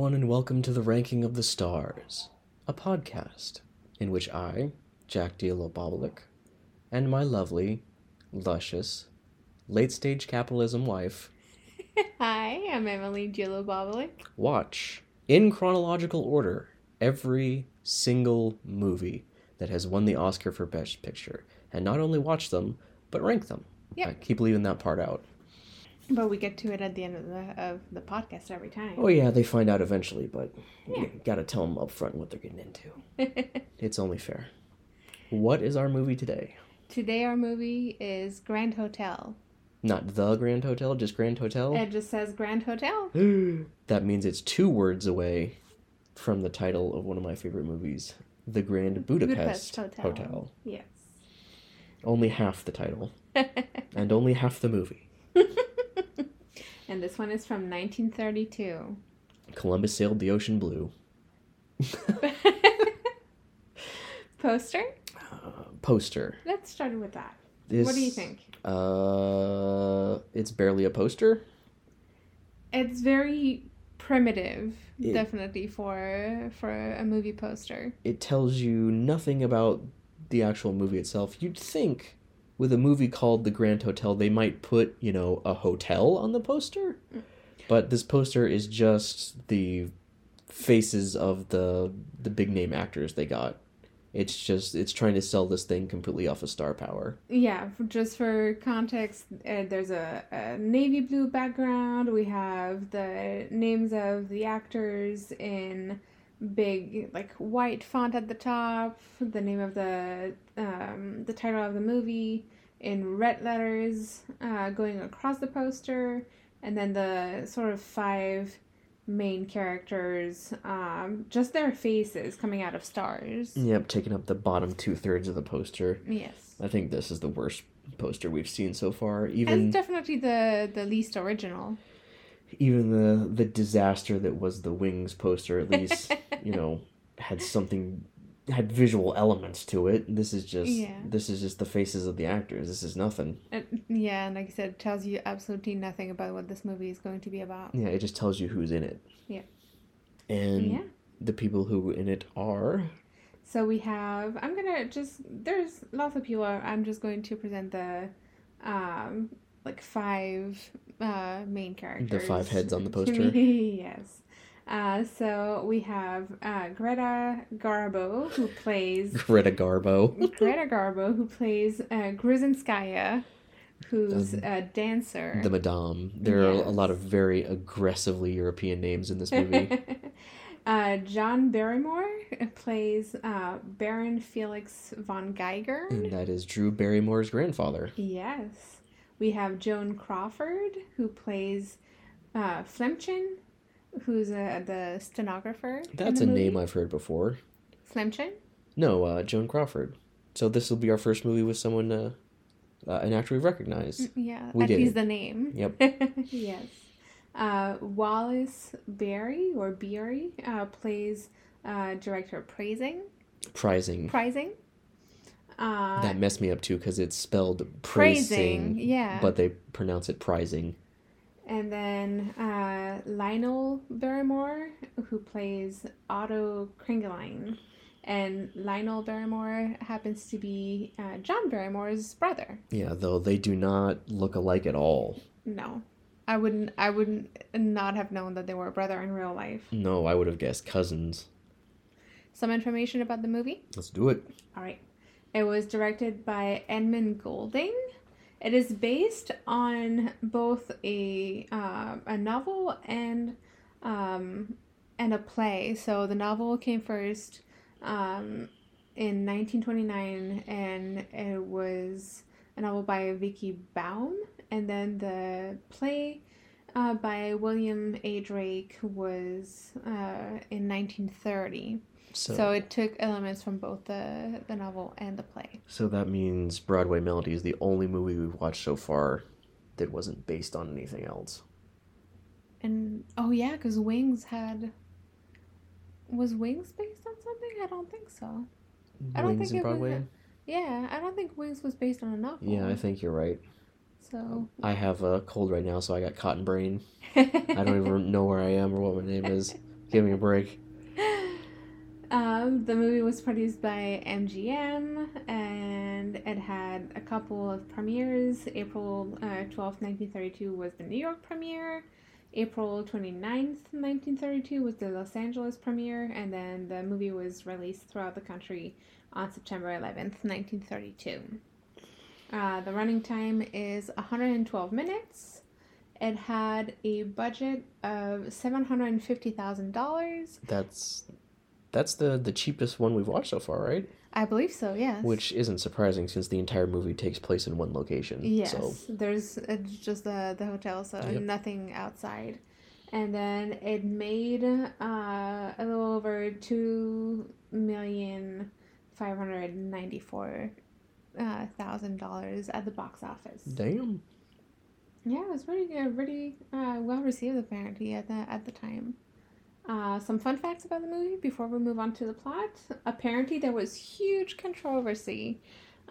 Everyone, and welcome to the Ranking of the Stars, a podcast in which I, Jack Diallo Bobolik, and my lovely, luscious, late stage capitalism wife Hi, I'm Emily Gillo Bobolik. watch, in chronological order, every single movie that has won the Oscar for Best Picture. And not only watch them, but rank them. Yep. I keep leaving that part out. But we get to it at the end of the of the podcast every time. Oh, yeah, they find out eventually, but Yeah. you gotta tell them up front what they're getting into. It's only fair. What is our movie today? Today our movie is Grand Hotel. Not the Grand Hotel, just Grand Hotel? It just says Grand Hotel. that means it's two words away from the title of one of my favorite movies, The Grand Budapest, Budapest Hotel. Hotel. Yes. Only half the title, and only half the movie. and this one is from 1932. Columbus sailed the ocean blue. Poster? Uh, poster. Let's start with that. This, What do you think? Uh, it's barely a poster. It's very primitive, It- definitely for for a movie poster. It tells you nothing about the actual movie itself. You'd think with a movie called The Grand Hotel, they might put, you know, a hotel on the poster. But this poster is just the faces of the the big name actors they got. It's just it's trying to sell this thing completely off of star power. Yeah, just for context, uh, there's a, a navy blue background. We have the names of the actors in big, like white font at the top. The name of the um, the title of the movie in red letters uh, going across the poster, and then the sort of five main characters, um, just their faces coming out of stars. Yep, taking up the bottom two thirds of the poster. Yes. I think this is the worst poster we've seen so far. It's Even definitely the the least original. Even the the disaster that was the wings poster at least you know had something had visual elements to it this is just Yeah. this is just the faces of the actors this is nothing Uh, yeah, and like I said, it tells you absolutely nothing about what this movie is going to be about. yeah it just tells you who's in it Yeah. and Yeah. the people who in it are So we have. I'm gonna just. There's lots of people. I'm just going to present the, um, like five uh main characters. The five heads on the poster? yes. Uh, so we have uh, Greta Garbo who plays greta garbo Greta Garbo who plays uh, Grusinskaya, who's Um, a dancer. the madame there are a lot of very aggressively european names in this movie uh, John Barrymore plays uh, Baron Felix von Geigern. and that is drew barrymore's grandfather Yes. We have Joan Crawford, who plays uh, Flaemmchen, who's uh, the stenographer. that's the a movie. name i've heard before Flaemmchen? No, uh, Joan Crawford. So this will be our first movie with someone, uh, uh, an actor we recognize. Yeah, We at did least it. the name. Yep. yes. Uh, Wallace Berry, or Beery, uh, plays uh, director Praising. Prizing. Prizing. Uh, that messed me up too because it's spelled Praising, praising, yeah. but they pronounce it prizing. And then uh, Lionel Barrymore, who plays Otto Kringelein. And Lionel Barrymore happens to be uh, John Barrymore's brother. Yeah, though they do not look alike at all. No, I wouldn't. I wouldn't not have known that they were a brother in real life. No, I would have guessed cousins. Some information about the movie. Let's do it. All right, it was directed by Edmund Goulding. It is based on both a uh, a novel and um, and a play. So the novel came first um, in 1929, and it was a novel by Vicki Baum, and then the play uh, by William A. Drake was uh, in 1930. So, So, it took elements from both the the novel and the play. So that means Broadway Melody is the only movie we've watched so far that wasn't based on anything else. And oh yeah, because Wings had was Wings based on something? I don't think so. I don't Wings think and it was Broadway. a- Yeah, I don't think Wings was based on a novel. Yeah, I think you're right. So I have a cold right now, so I got cotton brain. I don't even know where I am or what my name is. Give me a break. Um, the movie was produced by MGM and it had a couple of premieres. April uh, 12th, 1932 was the New York premiere. April 29th, 1932 was the Los Angeles premiere. And then the movie was released throughout the country on September 11th, 1932. Uh, the running time is 112 minutes. It had a budget of $750,000. That's that's the the cheapest one we've watched so far, right? I believe so, yes. Which isn't surprising since the entire movie takes place in one location. Yes, So there's it's just the the hotel, so Yep. nothing outside. And then it made uh, a little over two million five hundred ninety four thousand uh, dollars at the box office. damn. Yeah, it was pretty good, pretty uh, well received apparently at the at the time. Uh, some fun facts about the movie before we move on to the plot. Apparently, there was huge controversy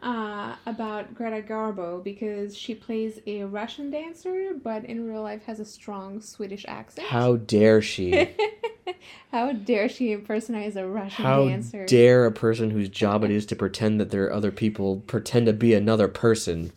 uh, about Greta Garbo because she plays a Russian dancer, but in real life has a strong Swedish accent. How dare she? How dare she impersonate a Russian How dancer? dare a person whose job it is to pretend that there are other people pretend to be another person?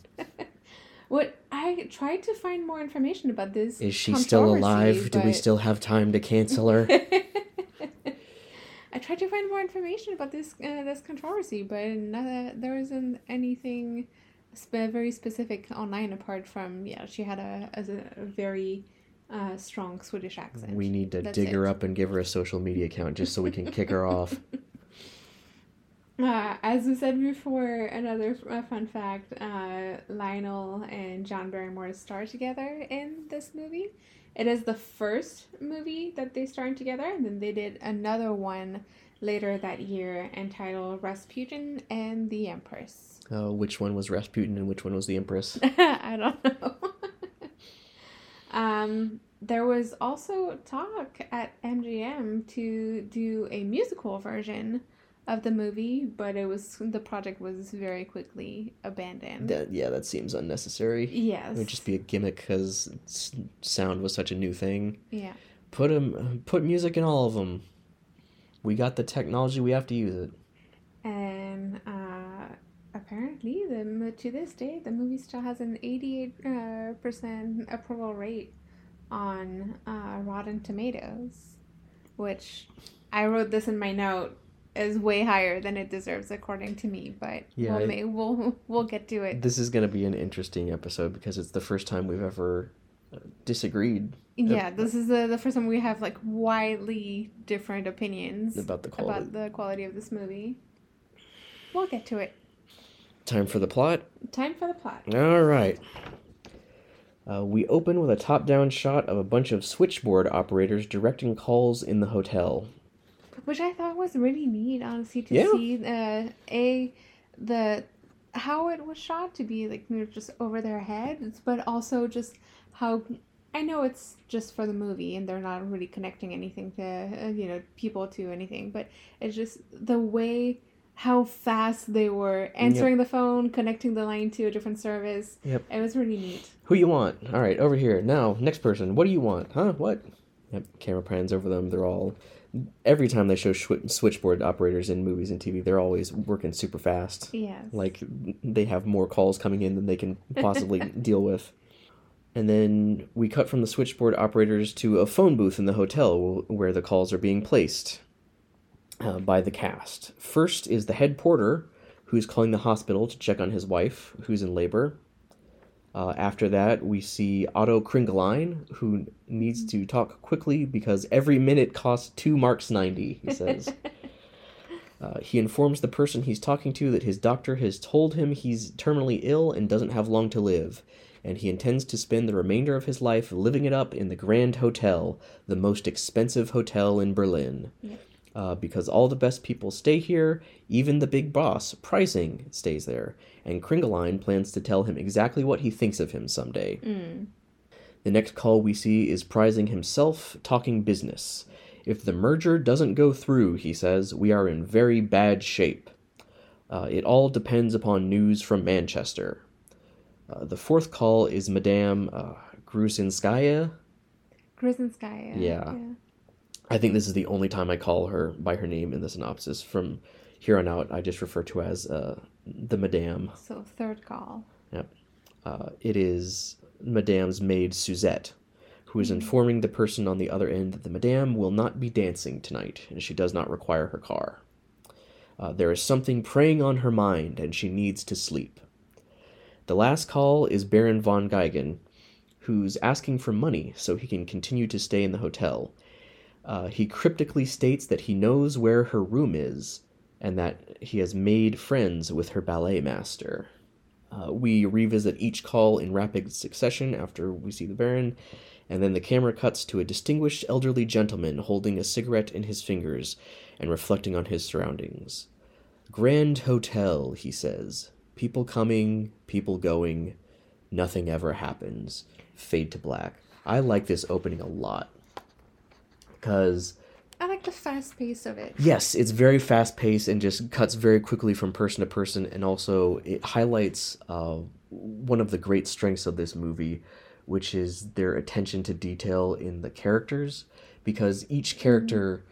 Tried to find more information about this. Is she still alive? controversy, Do we still have time to cancel her? I tried to find more information about this uh, this controversy, but no, there wasn't anything spe- very specific online apart from yeah she had a, a, a very uh, strong Swedish accent. we need to That's dig her up and give her a social media account just so we can kick her off. Uh, as we said before, another uh, fun fact: uh, Lionel and John Barrymore star together in this movie. It is the first movie that they starred together, and then they did another one later that year entitled Rasputin and the Empress. Uh, which one was Rasputin and which one was the Empress? I don't know. um, there was also talk at MGM to do a musical version of the movie, but it was the project was very quickly abandoned. That, yeah, that seems unnecessary. yes. It would just be a gimmick because sound was such a new thing. yeah. Put 'em- put music in all of them. We got the technology. We have to use it. And uh, apparently, the to this day, the movie still has an eighty-eight uh, percent approval rate on uh, Rotten Tomatoes, which I wrote this in my note is way higher than it deserves according to me. But Yeah, we'll, I- we'll we'll get to it. This is going to be an interesting episode because it's the first time we've ever uh, disagreed Yeah, this is the, the first time we have like widely different opinions about the quality. about the quality of this movie. We'll get to it. Time for the plot. Time for the plot. All right. Uh, we open with a top down shot of a bunch of switchboard operators directing calls in the hotel. Which I thought was really neat, honestly, to Yeah. see uh, a the how it was shot to be like just over their heads, but also just how I know it's just for the movie and they're not really connecting anything to uh, you know people to anything, but it's just the way how fast they were answering the phone, connecting the line to a different service. Yep. It was really neat. Who you want? All right, over here. Now, next person. What do you want? Huh? What? Yep. Camera pans over them. They're all. Every time they show swi- switchboard operators in movies and TV, they're always working super fast. Yes. Like they have more calls coming in than they can possibly deal with. And then we cut from the switchboard operators to a phone booth in the hotel where the calls are being placed uh, by the cast. First is the head porter, who's calling the hospital to check on his wife, who's in labor. Uh, after that, we see Otto Kringelein, who needs to talk quickly because every minute costs two marks ninety. He says. Uh, he informs the person he's talking to that his doctor has told him he's terminally ill and doesn't have long to live, and he intends to spend the remainder of his life living it up in the Grand Hotel, the most expensive hotel in Berlin. Yeah. Uh, because all the best people stay here, even the big boss, Preysing, stays there, and Kringelein plans to tell him exactly what he thinks of him someday. Mm. The next call we see is Preysing himself talking business. If the merger doesn't go through, he says, we are in very bad shape. Uh, it all depends upon news from Manchester. Uh, the fourth call is Madame uh, Grusinskaya. Grusinskaya. Yeah. I think this is the only time I call her by her name in the synopsis. From here on out, I just refer to her as uh, the Madame. So third call. Uh, it is Madame's maid Suzette, who is informing the person on the other end that the Madame will not be dancing tonight, and she does not require her car. Uh, there is something preying on her mind, and she needs to sleep. The last call is Baron von Geigern, who's asking for money so he can continue to stay in the hotel. Uh, he cryptically states that he knows where her room is, and that he has made friends with her ballet master. Uh, we revisit each call in rapid succession after we see the Baron, and then the camera cuts to a distinguished elderly gentleman holding a cigarette in his fingers and reflecting on his surroundings. Grand Hotel, he says. People coming, people going, nothing ever happens. Fade to black. I like this opening a lot. Because I like the fast pace of it. Yes, it's very fast paced and just cuts very quickly from person to person, and also it highlights uh, one of the great strengths of this movie, which is their attention to detail in the characters. Because each character,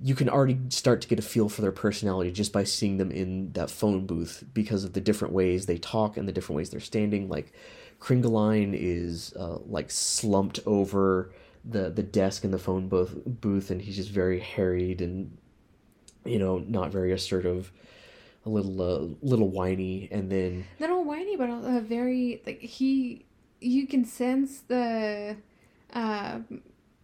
you can already start to get a feel for their personality just by seeing them in that phone booth because of the different ways they talk and the different ways they're standing. Like, Kringelein is uh, like slumped over the the desk and the phone booth booth and he's just very harried and you know not very assertive a little uh, little whiny and then Little whiny, but a very like he. You can sense the. Uh,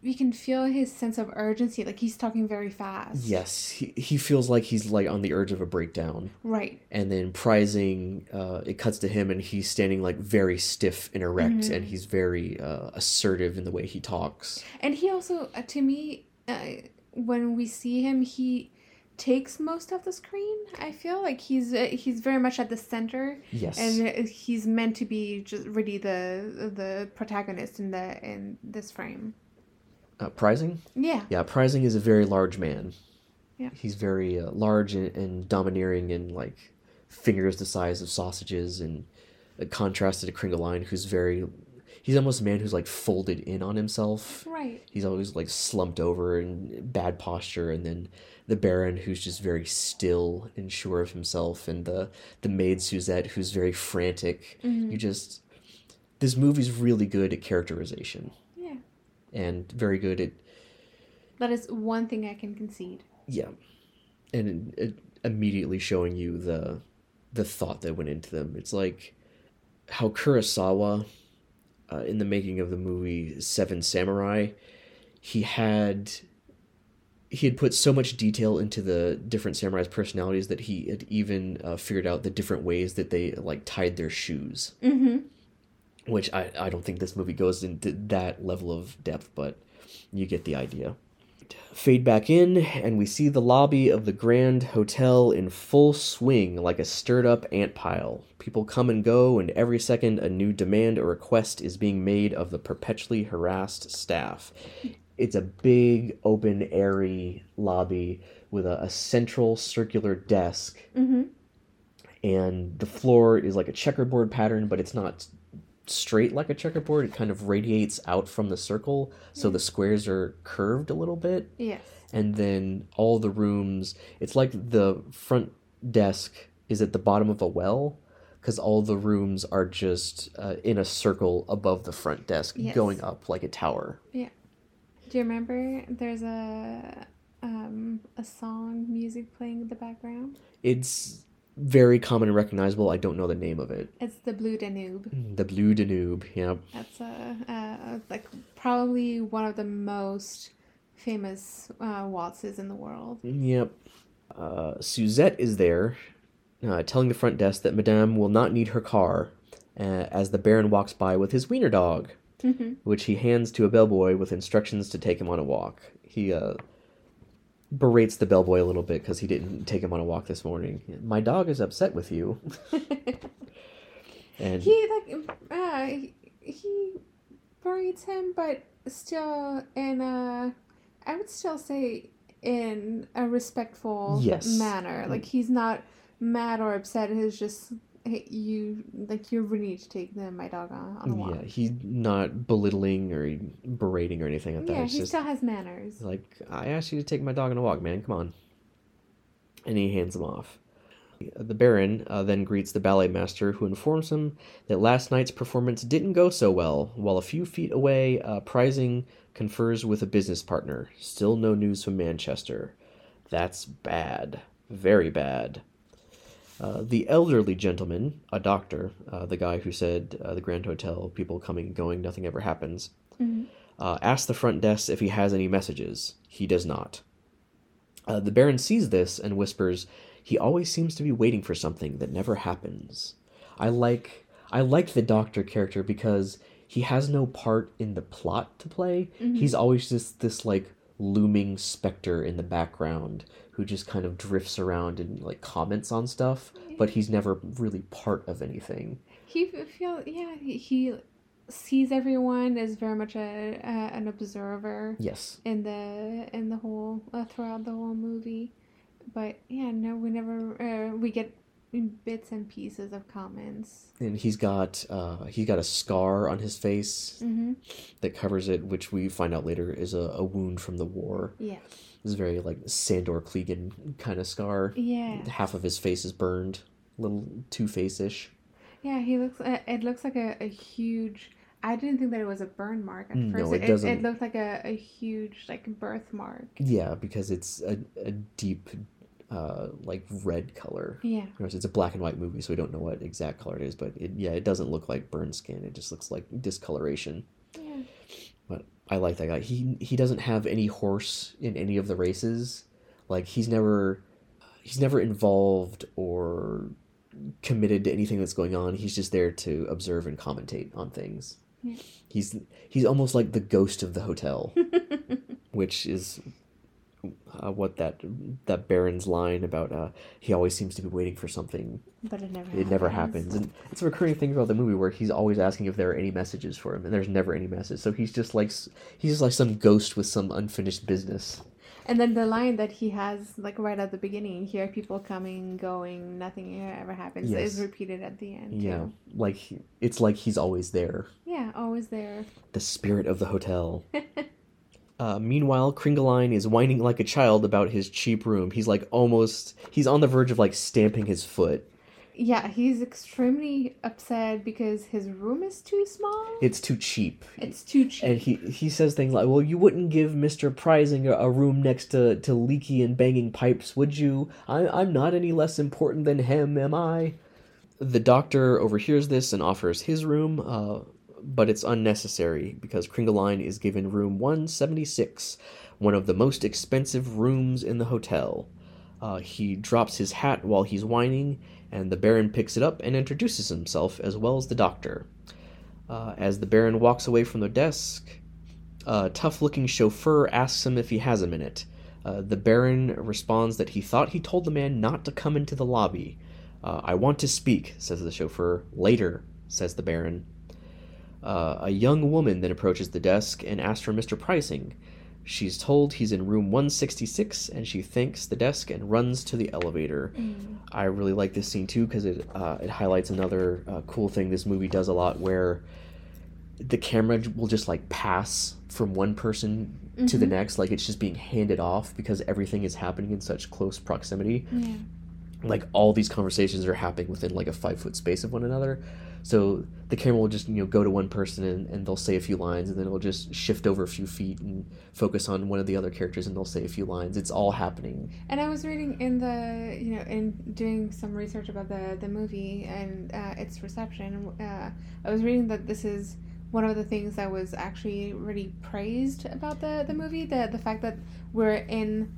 you can feel his sense of urgency. Like he's talking very fast. yes he, he feels like he's like on the urge of a breakdown Right. and then Preysing uh, it cuts to him and he's standing like very stiff and erect and he's very uh, assertive in the way he talks And he also, uh, to me, uh, when we see him, he takes most of the screen. I feel like he's uh, he's very much at the center, yes and uh, he's meant to be just really the the protagonist in the in this frame. Uh, Preysing Yeah. Yeah, Preysing is a very large man. Yeah. He's very uh, large and, and domineering and like fingers the size of sausages and uh, contrasted to Kringelein, who's very. He's almost a man who's like folded in on himself. Right. He's always like slumped over and bad posture, and then the Baron, who's just very still and sure of himself, and the the maid Suzette, who's very frantic. You just this movie's really good at characterization. And very good at That is one thing I can concede. yeah and it, it immediately showing you the the thought that went into them it's like how kurosawa uh, in the making of the movie seven samurai he had he had put so much detail into the different samurais personalities that he had even uh, figured out the different ways that they like tied their shoes Mm-hmm. Which I, I don't think this movie goes into that level of depth, but you get the idea. Fade back in, and we see the lobby of the Grand Hotel in full swing like a stirred up ant pile. People come and go, and every second a new demand or request is being made of the perpetually harassed staff. It's a big, open, airy lobby with a, a central circular desk Mm-hmm. and the floor is like a checkerboard pattern, but it's not straight like a checkerboard. It kind of radiates out from the circle, so the squares are curved a little bit. Yes. And then all the rooms, it's like the front desk is at the bottom of a well, because all the rooms are just uh, in a circle above the front desk, Yes. going up like a tower. Yeah. Do you remember there's a um a song music playing in the background? It's very common and recognizable. I don't know the name of it. It's the Blue Danube. The Blue Danube, yeah. That's a uh, like probably one of the most famous uh, waltzes in the world. Yep. Uh, Suzette is there, uh, telling the front desk that Madame will not need her car, uh, as the Baron walks by with his wiener dog, Mm-hmm. which he hands to a bellboy with instructions to take him on a walk. He uh, berates the bellboy a little bit because he didn't take him on a walk this morning. My dog is upset with you. and he like uh, he, berates him, but still in a I would still say in a respectful Yes. manner. Like he's not mad or upset. He's just you like you really need to take the my dog on, on a walk. Yeah, he's not belittling or berating or anything like that. Yeah, It's he just still has manners. like I asked you to take my dog on a walk, man. Come on. And he hands him off. The Baron uh, then greets the ballet master, who informs him that last night's performance didn't go so well. While a few feet away, uh, Preysing confers with a business partner. Still no news from Manchester. That's bad. Very bad. Uh, the elderly gentleman, a doctor, uh, the guy who said uh, the Grand Hotel, people coming and going, nothing ever happens, Mhm. uh, asks the front desk if he has any messages. He does not. Uh, the Baron sees this and whispers, "He always seems to be waiting for something that never happens." I like I like the Doctor character because he has no part in the plot to play. He's always just this like looming specter in the background who just kind of drifts around and like comments on stuff, but he's never really part of anything. He f- feel yeah he, he sees everyone as very much a, a an observer Yes. in the in the whole uh, throughout the whole movie, but yeah no we never uh, we get bits and pieces of comments. And he's got uh he's got a scar on his face Mm-hmm. that covers it, which we find out later is a, a wound from the war. Yeah. This is very like Sandor Clegane kind of scar. Yeah. Half of his face is burned, a little Two Face ish. Yeah, he looks. Uh, it looks like a, a huge. I didn't think that it was a burn mark at No, first. it it, doesn't. It, looked like a, a huge like birthmark. Yeah, because it's a, a deep, uh, like red color. Yeah. It's a black and white movie, so we don't know what exact color it is. But it, yeah, it doesn't look like burn skin. It just looks like discoloration. But I like that guy. He he doesn't have any horse in any of the races. Like he's never he's never involved or committed to anything that's going on. He's just there to observe and commentate on things. Yeah. He's he's almost like the ghost of the hotel, which is uh, what that that Baron's line about uh, he always seems to be waiting for something. But it never. It never happens, and it's a recurring thing throughout the movie where he's always asking if there are any messages for him, and there's never any message. So he's just like he's just like some ghost with some unfinished business. And then the line that he has, like right at the beginning, here people coming, going, nothing ever happens, Yes. is repeated at the end. Yeah, Too. like it's like he's always there. Yeah, always there. the spirit of the hotel. uh, meanwhile, Kringelein is whining like a child about his cheap room. He's like almost, he's on the verge of like stamping his foot. Yeah, he's extremely upset because his room is too small. It's too cheap. It's too cheap. And he, he says things like, well, you wouldn't give Mr. Preysing a, a room next to, to leaky and banging pipes, would you? I, I'm not any less important than him, am I? The doctor overhears this and offers his room, uh, but it's unnecessary because Kringelein is given room 176, one of the most expensive rooms in the hotel. Uh, he drops his hat while he's whining, and the Baron picks it up and introduces himself as well as the doctor. Uh, as the Baron walks away from the desk, a tough looking chauffeur asks him if he has a minute. Uh, the Baron responds that he thought he told the man not to come into the lobby. Uh, I want to speak, says the chauffeur. Later, says the Baron. Uh, a young woman then approaches the desk and asks for Mr. Preysing. She's told he's in room 166 and she thanks the desk and runs to the elevator. I really like this scene too because it uh, it highlights another uh, cool thing this movie does a lot where the camera will just like pass from one person to the next like it's just being handed off because everything is happening in such close proximity yeah. like all these conversations are happening within like a five foot space of one another so the camera will just you know go to one person and, and they'll say a few lines and then it'll just shift over a few feet and focus on one of the other characters and they'll say a few lines it's all happening And I was reading in the, you know, in doing some research about the the movie and uh, its reception. Uh, I was reading that this is one of the things that was actually really praised about the the movie. The the fact that we're in,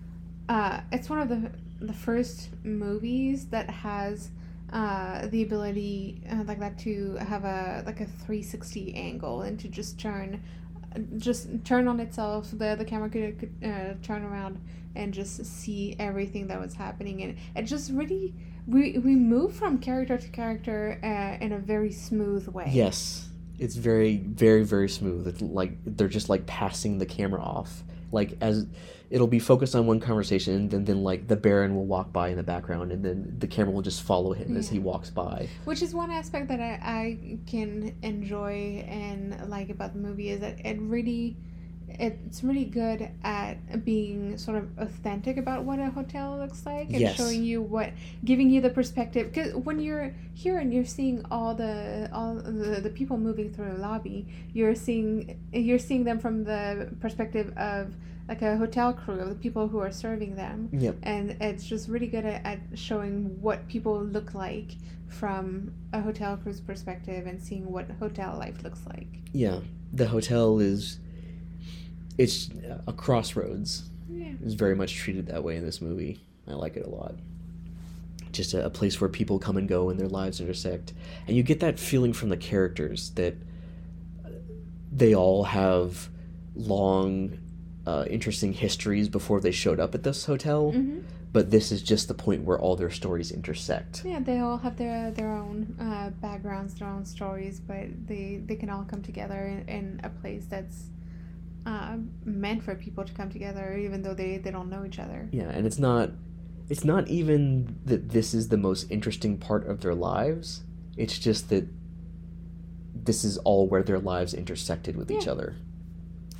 uh, it's one of the the first movies that has. Uh, the ability uh, like that to have a like a 360 angle and to just turn just turn on itself the the camera could, could uh, turn around and just see everything that was happening. And it just really we we move from character to character uh, in a very smooth way. Yes. It's very very very smooth. It's like they're just like passing the camera off like as it'll be focused on one conversation and then, then like the baron will walk by in the background and then the camera will just follow him as he walks by. Which is one aspect that I, I can enjoy and like about the movie is that it really it's really good at being sort of authentic about what a hotel looks like and Yes. showing you what giving you the perspective because when you're here and you're seeing all the all the, the people moving through the lobby you're seeing you're seeing them from the perspective of like a hotel crew of the people who are serving them yep and it's just really good at, at showing what people look like from a hotel crew's perspective and seeing what hotel life looks like. yeah the hotel is it's a crossroads Yeah. is very much treated that way in this movie. I like it a lot. Just a, a place where people come and go and their lives intersect. And you get that feeling from the characters that uh, they all have long, uh, interesting histories before they showed up at this hotel. hmm But this is just the point where all their stories intersect. Yeah, they all have their their own uh, backgrounds, their own stories, but they they can all come together in, in a place that's uh, meant for people to come together, even though they, they don't know each other. Yeah, and it's not it's not even that this is the most interesting part of their lives. It's just that this is all where their lives intersected with each other.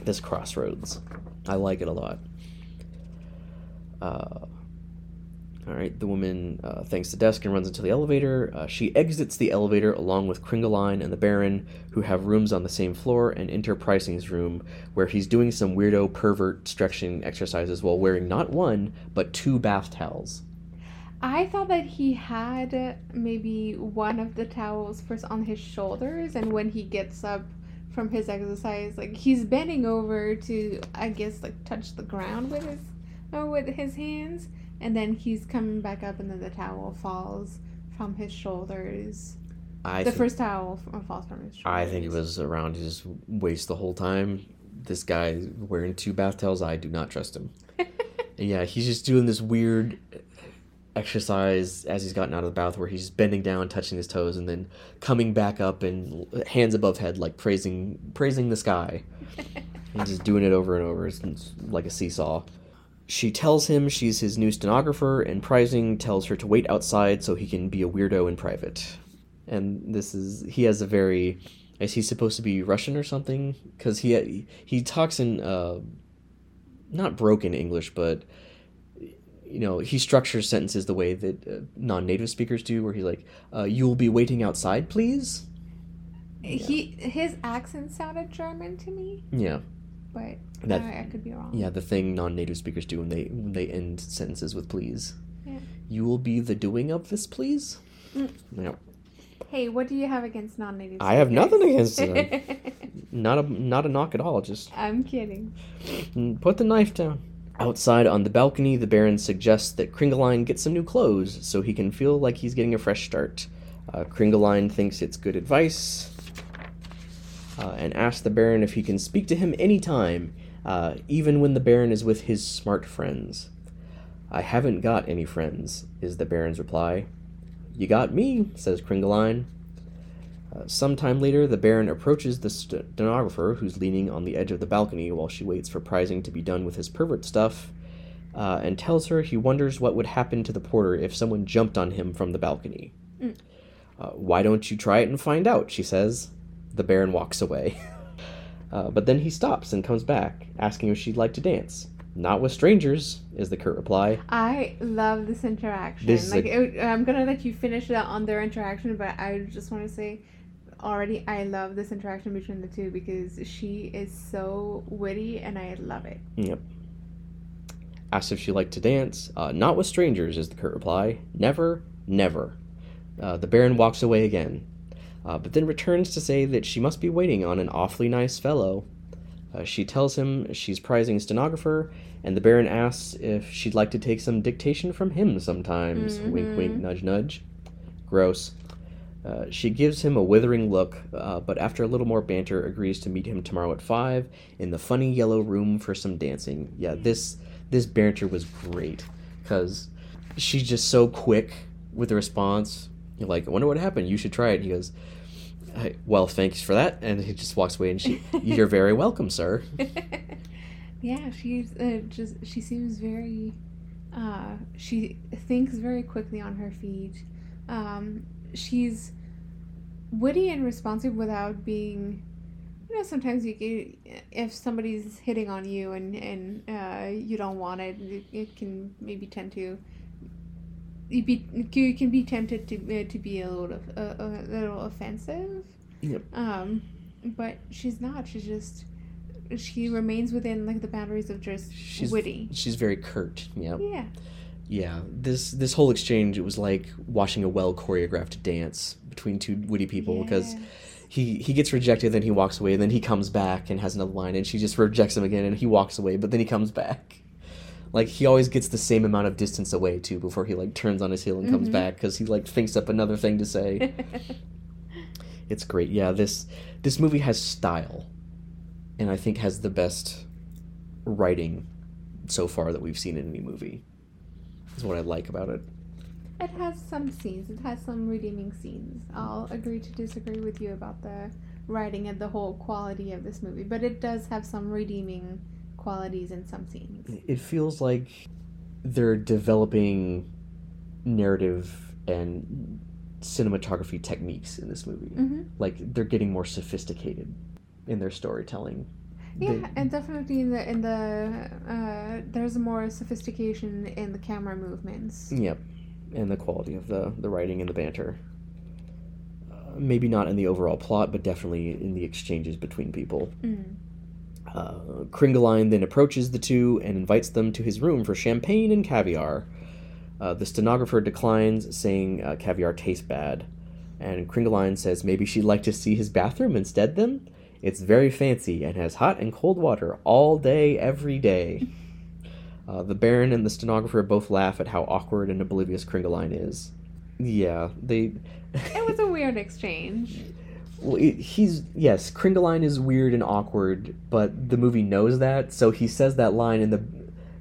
This crossroads. I like it a lot. Uh, all right, the woman uh, thanks the desk and runs into the elevator. Uh, she exits the elevator along with Kringelein and the Baron, who have rooms on the same floor, and enter Preysing's room, where he's doing some weirdo pervert stretching exercises while wearing not one, but two bath towels. I thought that he had maybe one of the towels first on his shoulders, and when he gets up from his exercise, like he's bending over to, I guess, like touch the ground with his, uh, with his hands, and then he's coming back up, and then the towel falls from his shoulders. I the thi- first towel uh, falls from his shoulders. I think it was around his waist the whole time. This guy wearing two bath towels, I do not trust him. yeah, he's just doing this weird exercise as he's gotten out of the bath where he's bending down, touching his toes, and then coming back up and hands above head, like praising praising the sky. and just doing it over and over. It's, it's like a seesaw. She tells him she's his new stenographer, and Preysing tells her to wait outside so he can be a weirdo in private. And this is he has a very is he supposed to be Russian or something? Because he he talks in uh, not broken English, but you know he structures sentences the way that uh, non-native speakers do, where he's like, uh, "You will be waiting outside, please." He his accent sounded German to me, Yeah, but That- I, I could be wrong. yeah, the thing non-native speakers do when they when they end sentences with "please." Yeah. You will be the doing of this, please. Mm. Yeah, Hey, what do you have against non-native? Speakers? I have nothing against them. not a not a knock at all. Just I'm kidding. Mm, Put the knife down. Outside on the balcony, the Baron suggests that Kringelein get some new clothes so he can feel like he's getting a fresh start. Uh, Kringelein thinks it's good advice uh, and asks the Baron if he can speak to him anytime, uh, even when the Baron is with his smart friends. I haven't got any friends, is the Baron's reply. You got me, says Kringelein. Uh, sometime later, the Baron approaches the stenographer, who's leaning on the edge of the balcony while she waits for Preysing to be done with his pervert stuff, uh, and tells her he wonders what would happen to the porter if someone jumped on him from the balcony. Mm. Uh, Why don't you try it and find out? she says. The Baron walks away. uh, but then he stops and comes back, asking if she'd like to dance. Not with strangers, is the curt reply. I love this interaction. This like, a- it- I'm gonna let you finish that on their interaction, but I just want to say, already, I love this interaction between the two because she is so witty, and I love it. Yep. Asked if she liked to dance. Uh, not with strangers, is the curt reply. Never, never. Uh, the Baron walks away again, uh, but then returns to say that she must be waiting on an awfully nice fellow. Uh, she tells him she's Preysing stenographer, and the Baron asks if she'd like to take some dictation from him sometimes. Wink, wink, Mhm. nudge, nudge. Gross. Uh, she gives him a withering look, uh, but after a little more banter, agrees to meet him tomorrow at five in the funny yellow room for some dancing. Yeah, this this banter was great because she's just so quick with the response. You're like, I wonder what happened. You should try it. He goes, "Hey, Well, thanks for that, and he just walks away. And she, you're very welcome, sir. Yeah, she's uh, just she seems very uh she thinks very quickly on her feet. Um she's witty and responsive without being you know sometimes you get, if somebody's hitting on you and and uh, you don't want it, it, it can maybe tend to you be you can be tempted to uh, to be a little uh, a little offensive. Yep. Um, but she's not. She's just she remains within like the boundaries of just She's witty. She's very curt. Yeah. Yeah. Yeah. This this whole exchange it was like watching a well choreographed dance between two witty people because Yeah. he he gets rejected, then he walks away, and then he comes back and has another line, and she just rejects him again, and he walks away, but then he comes back. Like he always gets the same amount of distance away too before he like turns on his heel and comes Mhm. back because he like thinks up another thing to say. it's great. Yeah, this this movie has style, and I think has the best writing so far that we've seen in any movie. Is what I like about it. It has some scenes. It has some redeeming scenes. I'll agree to disagree with you about the writing and the whole quality of this movie, but it does have some redeeming qualities in some scenes. It feels like they're developing narrative and cinematography techniques in this movie. hmm Like they're getting more sophisticated in their storytelling. Yeah, They- and definitely in the in the uh, there's more sophistication in the camera movements. Yep, and the quality of the the writing and the banter. Uh, maybe not in the overall plot, but definitely in the exchanges between people. Mm. Uh, Kringelein then approaches the two and invites them to his room for champagne and caviar. Uh, the stenographer declines, saying uh, caviar tastes bad. And Kringelein says maybe she'd like to see his bathroom instead then? It's very fancy and has hot and cold water all day, every day. Uh, the Baron and the stenographer both laugh at how awkward and oblivious Kringelein is. Yeah, they. It was a weird exchange. Well, he's yes, Kringelein is weird and awkward, but the movie knows that, so he says that line, and the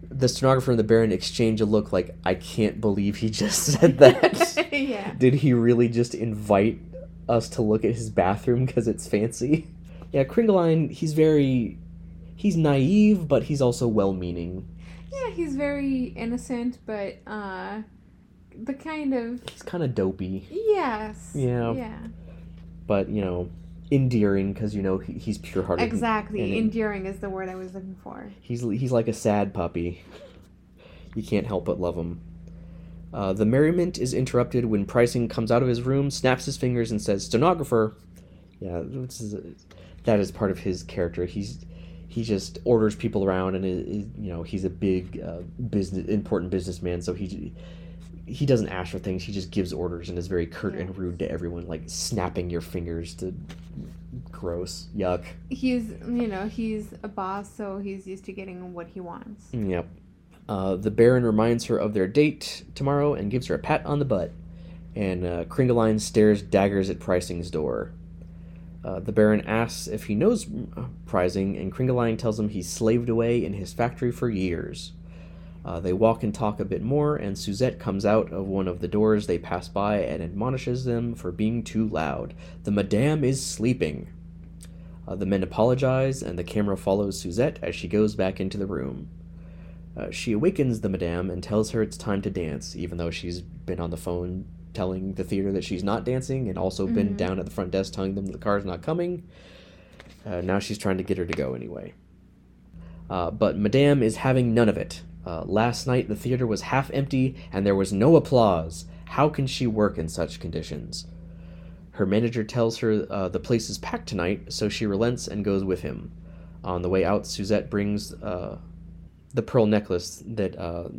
the stenographer and the Baron exchange a look like, "I can't believe he just said that." yeah. Did he really just invite us to look at his bathroom because it's fancy? Yeah, Kringelein, he's very, he's naive, but he's also well-meaning. Yeah, he's very innocent, but uh, the kind of He's kind of dopey, yes, Yeah. yeah, but you know, endearing because you know he, he's pure-hearted. exactly. and- Enduring is the word I was looking for. He's he's like a sad puppy. You can't help but love him. Uh, the merriment is interrupted when Preysing comes out of his room, snaps his fingers, and says, "Stenographer." Yeah, this is that is part of his character. He's he just orders people around, and is, is- you know he's a big uh, business important businessman. So he he doesn't ask for things. He just gives orders and is very curt and rude to everyone, like snapping your fingers to gross, yuck. He's you know he's a boss, so he's used to getting what he wants. Yep. Uh, the Baron reminds her of their date tomorrow and gives her a pat on the butt. And uh, Kringelein stares daggers at Preysing's door. Uh, the Baron asks if he knows uh, Preysing, and Kringeline tells him he's slaved away in his factory for years. Uh, they walk and talk a bit more, and Suzette comes out of one of the doors they pass by and admonishes them for being too loud. The Madame is sleeping. Uh, the men apologize, and the camera follows Suzette as she goes back into the room. Uh, she awakens the Madame and tells her it's time to dance, even though she's been on the phone telling the theater that she's not dancing and also been Mhm. down at the front desk telling them the car's not coming. Uh, now she's trying to get her to go anyway. Uh, but Madame is having none of it. Uh, last night the theater was half empty and there was no applause. How can she work in such conditions? Her manager tells her uh, the place is packed tonight, so she relents and goes with him. On the way out, Suzette brings uh, the pearl necklace that uh,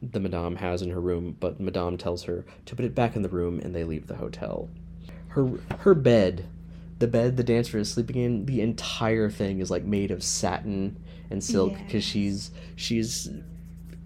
the Madame has in her room, but Madame tells her to put it back in the room, and they leave the hotel. Her her bed, the bed the dancer is sleeping in, the entire thing is like made of satin and silk because she's she's.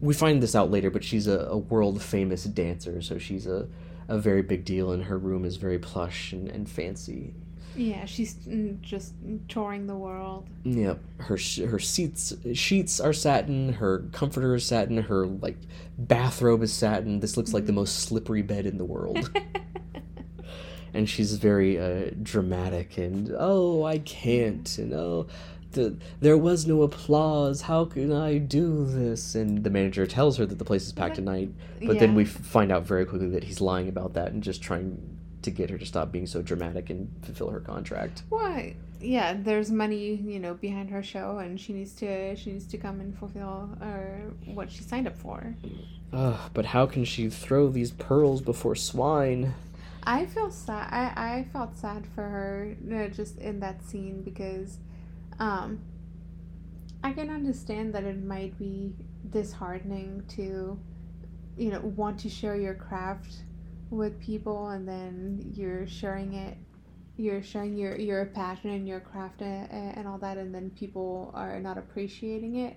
We find this out later, but she's a, a world famous dancer, so she's a, a very big deal, and her room is very plush and, and fancy. Yeah, she's just touring the world. Yep, her her seats sheets are satin. Her comforter is satin. Her like bathrobe is satin. This looks like the most slippery bed in the world. and she's very uh, dramatic and oh I can't and oh the, there was no applause how can I do this and the manager tells her that the place is packed tonight but then we find out very quickly that he's lying about that and just trying to get her to stop being so dramatic and fulfill her contract Why? Yeah, there's money, you know, behind her show, and she needs to she needs to come and fulfill uh, what she signed up for. Ugh, but how can she throw these pearls before swine I feel sad. I, I felt sad for her uh, just in that scene because, um, I can understand that it might be disheartening to, you know, want to share your craft with people and then you're sharing it, you're sharing your your passion and your craft and, and all that, and then people are not appreciating it,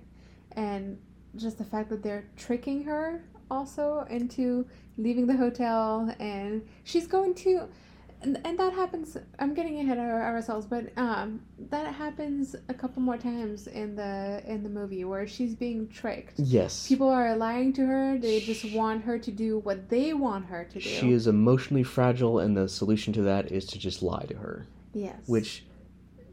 and just the fact that they're tricking her also into leaving the hotel and she's going to and, and that happens i'm getting ahead of ourselves but um that happens a couple more times in the in the movie where she's being tricked. Yes. People are lying to her they just want her to do what they want her to do. She is emotionally fragile and the solution to that is to just lie to her. Yes. Which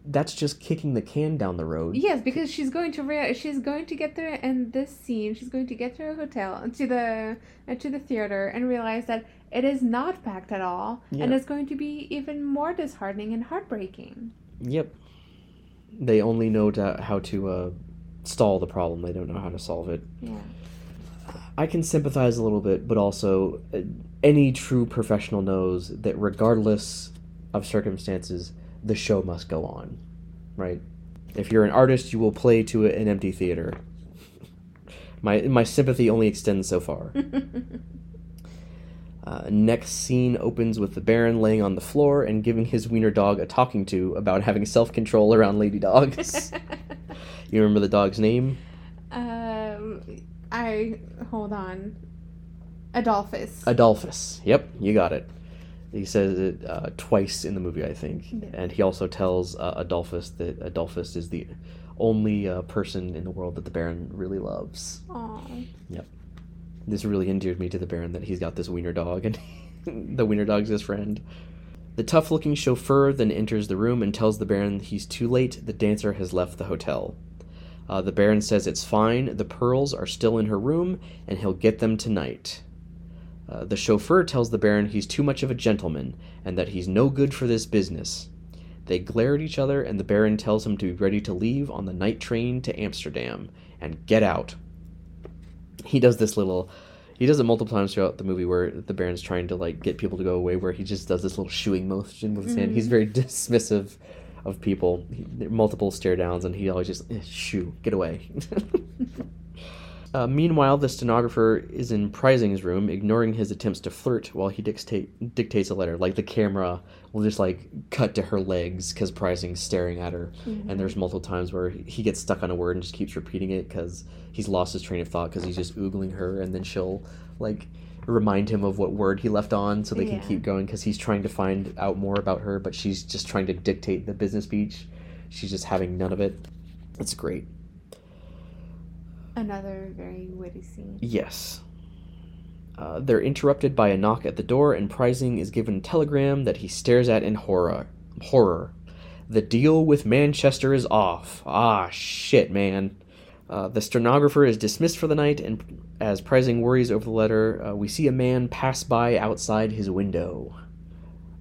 that's just kicking the can down the road. Yes, because she's going to rea- she's going to get there in this scene. She's going to get to a hotel to the uh, to the theater and realize that it is not packed at all, and it's going to be even more disheartening and heartbreaking. Yep. They only know to, how to uh, stall the problem. They don't know how to solve it. Yeah. I can sympathize a little bit, but also uh, any true professional knows that regardless of circumstances, the show must go on, right? If you're an artist, you will play to an empty theater. My my sympathy only extends so far. Uh, next scene opens with the Baron laying on the floor and giving his wiener dog a talking to about having self control around lady dogs. you remember the dog's name? um, I hold on. Adolphus. Adolphus. Yep, you got it. He says it uh, twice in the movie, I think. Yeah. And he also tells uh, Adolphus that Adolphus is the only uh, person in the world that the Baron really loves. Aw. This really endeared me to the Baron that he's got this wiener dog, and the wiener dog's his friend. The tough looking chauffeur then enters the room and tells the Baron he's too late, the dancer has left the hotel. Uh, the Baron says it's fine, the pearls are still in her room, and he'll get them tonight. Uh, the chauffeur tells the Baron he's too much of a gentleman, and that he's no good for this business. They glare at each other, and the Baron tells him to be ready to leave on the night train to Amsterdam and get out. He does this little. He does it multiple times throughout the movie where the Baron's trying to like get people to go away, where he just does this little shooing motion with his hand. He's very dismissive of people. He, multiple stare downs, and he always just eh, shoo, get away. Uh, meanwhile, the stenographer is in Preysing's room, ignoring his attempts to flirt while he dictate, dictates a letter. Like the camera will just like cut to her legs because Preysing's staring at her, and there's multiple times where he gets stuck on a word and just keeps repeating it because he's lost his train of thought because he's just oogling her, and then she'll like remind him of what word he left on so they can keep going because he's trying to find out more about her, but she's just trying to dictate the business speech. She's just having none of it. It's great. Another very witty scene. Yes. Uh, they're interrupted by a knock at the door, and Preysing is given a telegram that he stares at in horror. Horror. The deal with Manchester is off. Ah, shit, man. Uh, the stenographer is dismissed for the night, and as Preysing worries over the letter, uh, we see a man pass by outside his window.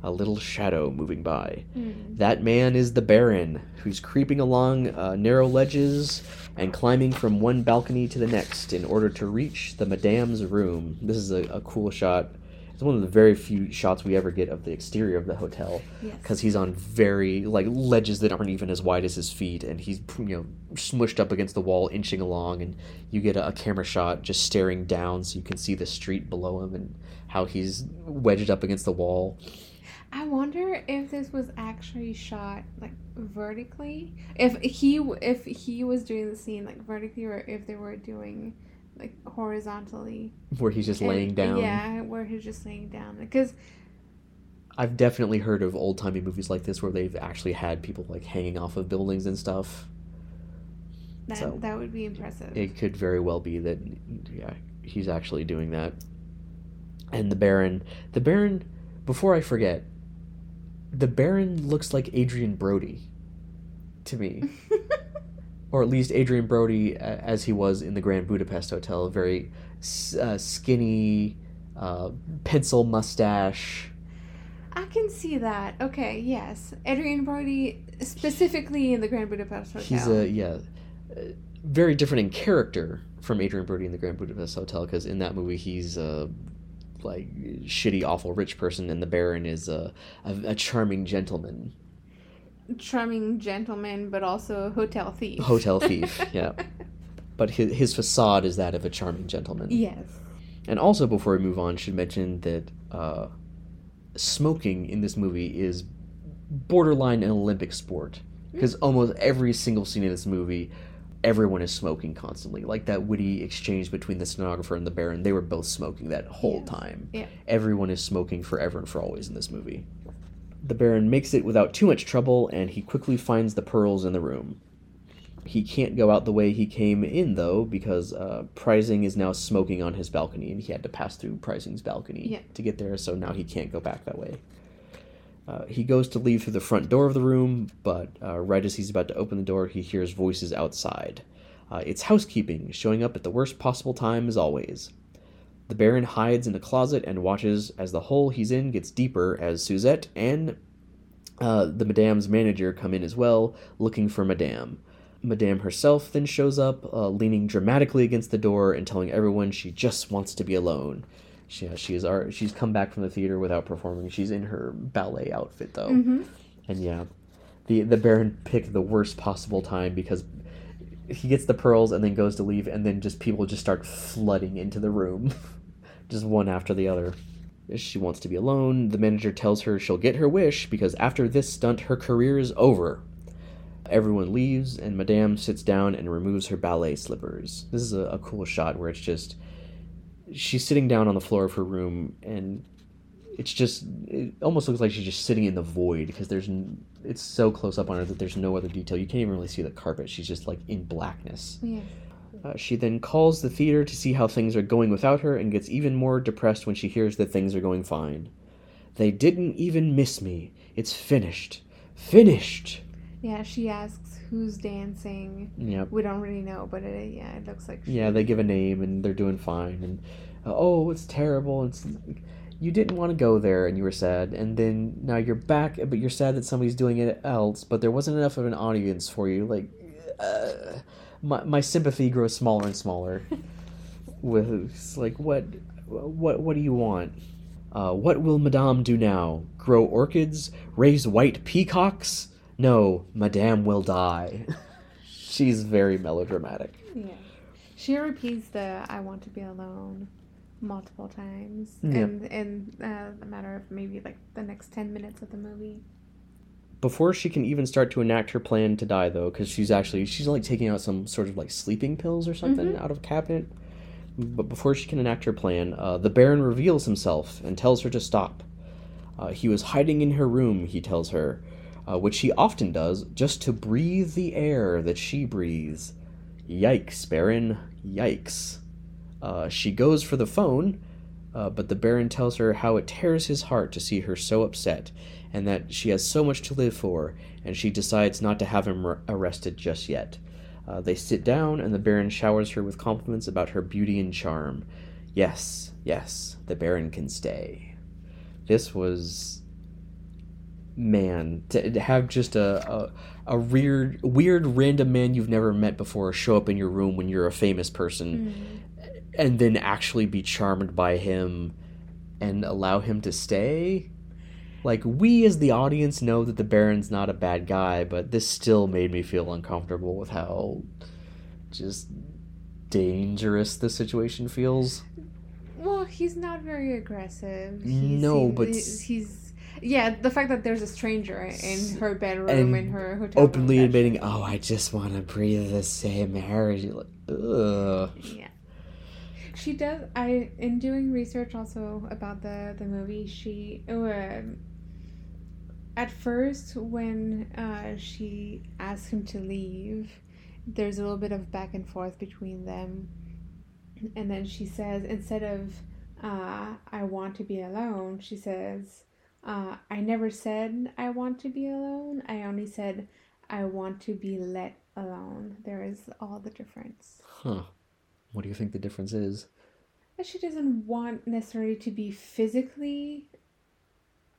A little shadow moving by. Hmm. That man is the Baron, who's creeping along uh, narrow ledges and climbing from one balcony to the next in order to reach the Madame's room. This is a, a cool shot. It's one of the very few shots we ever get of the exterior of the hotel Yes. because he's on very like ledges that aren't even as wide as his feet, and he's you know smushed up against the wall, inching along, and you get a, a camera shot just staring down so you can see the street below him and how he's wedged up against the wall. I wonder if this was actually shot like vertically. If he if he was doing the scene like vertically, or if they were doing like horizontally. Where he's just laying down. Yeah, where he's just laying down. Because I've definitely heard of old timey movies like this where they've actually had people like hanging off of buildings and stuff. that So, that would be impressive. It could very well be that, yeah, he's actually doing that. And the Baron, the Baron, before I forget, the Baron looks like Adrien Brody to me. or at least Adrien Brody uh, as he was in the Grand Budapest Hotel, very uh, skinny, uh, pencil mustache. I can see that. Okay, yes. Adrien Brody, specifically in the Grand Budapest Hotel. He's a, yeah, uh, very different in character from Adrien Brody in the Grand Budapest Hotel, because in that movie he's a, like, shitty, awful rich person, and the Baron is a, a, a charming gentleman. Charming gentleman, but also a hotel thief. Hotel thief, yeah. But his, his facade is that of a charming gentleman. Yes. And also, before we move on, should mention that uh, smoking in this movie is borderline an Olympic sport because almost every single scene in this movie, everyone is smoking constantly. Like that witty exchange between the stenographer and the Baron, they were both smoking that whole Yes. time. Yeah. Everyone is smoking forever and for always in this movie. The Baron makes it without too much trouble, and he quickly finds the pearls in the room. He can't go out the way he came in, though, because uh, Preysing is now smoking on his balcony, and he had to pass through Preysing's balcony Yeah. to get there, so now he can't go back that way. Uh, he goes to leave through the front door of the room, but uh, right as he's about to open the door, he hears voices outside. Uh, it's housekeeping, showing up at the worst possible time as always. The Baron hides in a closet and watches as the hole he's in gets deeper as Suzette and uh, the Madame's manager come in as well, looking for Madame. Madame herself then shows up, uh, leaning dramatically against the door and telling everyone she just wants to be alone. She, uh, she is ar- she's come back from the theater without performing. She's in her ballet outfit though, Mm-hmm. and yeah, the the Baron picked the worst possible time because he gets the pearls and then goes to leave, and then just people just start flooding into the room, just one after the other. She wants to be alone. The manager tells her she'll get her wish because after this stunt, her career is over. Everyone leaves, and Madame sits down and removes her ballet slippers. This is a, a cool shot where it's just she's sitting down on the floor of her room, and it's just it almost looks like she's just sitting in the void because there's n- it's so close up on her that there's no other detail. You can't even really see the carpet. She's just like in blackness. Yeah. Uh, she then calls the theater to see how things are going without her and gets even more depressed when she hears that things are going fine. They didn't even miss me. It's finished. Finished! Yeah, she asks who's dancing. Yep. We don't really know, but it, yeah, it looks like Yeah, they give a name and they're doing fine. And uh, oh, it's terrible. It's you didn't want to go there and you were sad, and then now you're back, but you're sad that somebody's doing it else. But there wasn't enough of an audience for you. Like, uh, my my sympathy grows smaller and smaller. With like what what what do you want? Uh, what will Madame do now? Grow orchids? Raise white peacocks? No, Madame will die. She's very melodramatic. Yeah. She repeats the "I want to be alone" multiple times, Yeah. and in uh, a matter of maybe like the next ten minutes of the movie. before she can even start to enact her plan to die though because she's actually she's like taking out some sort of like sleeping pills or something out of a cabinet but before she can enact her plan uh, the baron reveals himself and tells her to stop uh, he was hiding in her room he tells her uh, which he often does just to breathe the air that she breathes yikes baron yikes uh, she goes for the phone uh, but the Baron tells her how it tears his heart to see her so upset, and that she has so much to live for, and she decides not to have him ar- arrested just yet. Uh, they sit down, and the Baron showers her with compliments about her beauty and charm. Yes, yes, the Baron can stay. This was. Man, to to have just a, a a weird, weird random man you've never met before show up in your room when you're a famous person mm. and then actually be charmed by him and allow him to stay. Like we as the audience know that the Baron's not a bad guy, but this still made me feel uncomfortable with how just dangerous the situation feels. Well, he's not very aggressive. No, but he's yeah. The fact that there's a stranger in her bedroom and in her hotel Openly room, admitting, "Oh, I just want to breathe the same air." as you." Like, ugh. Yeah. She does. I in doing research also about the the movie. She um, at first when uh, she asks him to leave, there's a little bit of back and forth between them, and then she says instead of uh, "I want to be alone," she says, Uh, I never said I want to be alone. I only said I want to be let alone. There is all the difference. Huh. What do you think the difference is? That she doesn't want necessarily to be physically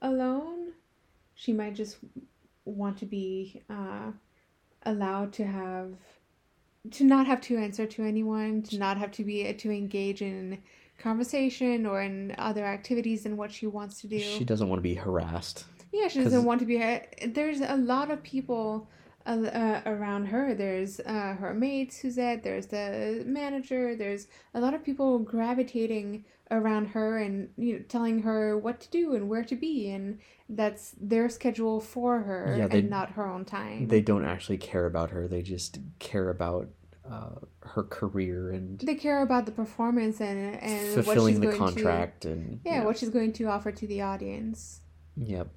alone. She might just want to be uh, allowed to have to not have to answer to anyone, to not have to be to engage in conversation or in other activities and what she wants to do. She doesn't want to be harassed. Yeah, she doesn't want to be. There's a lot of people uh, uh, around her. There's uh, her mates, Suzette. There's the manager. There's a lot of people gravitating around her and you know, telling her what to do and where to be, and that's their schedule for her Yeah, they- and not her own time. They don't actually care about her. They just care about uh, her career and They care about the performance and and what fulfilling she's the going contract To, and yeah, what she's going to offer to the audience. Yep.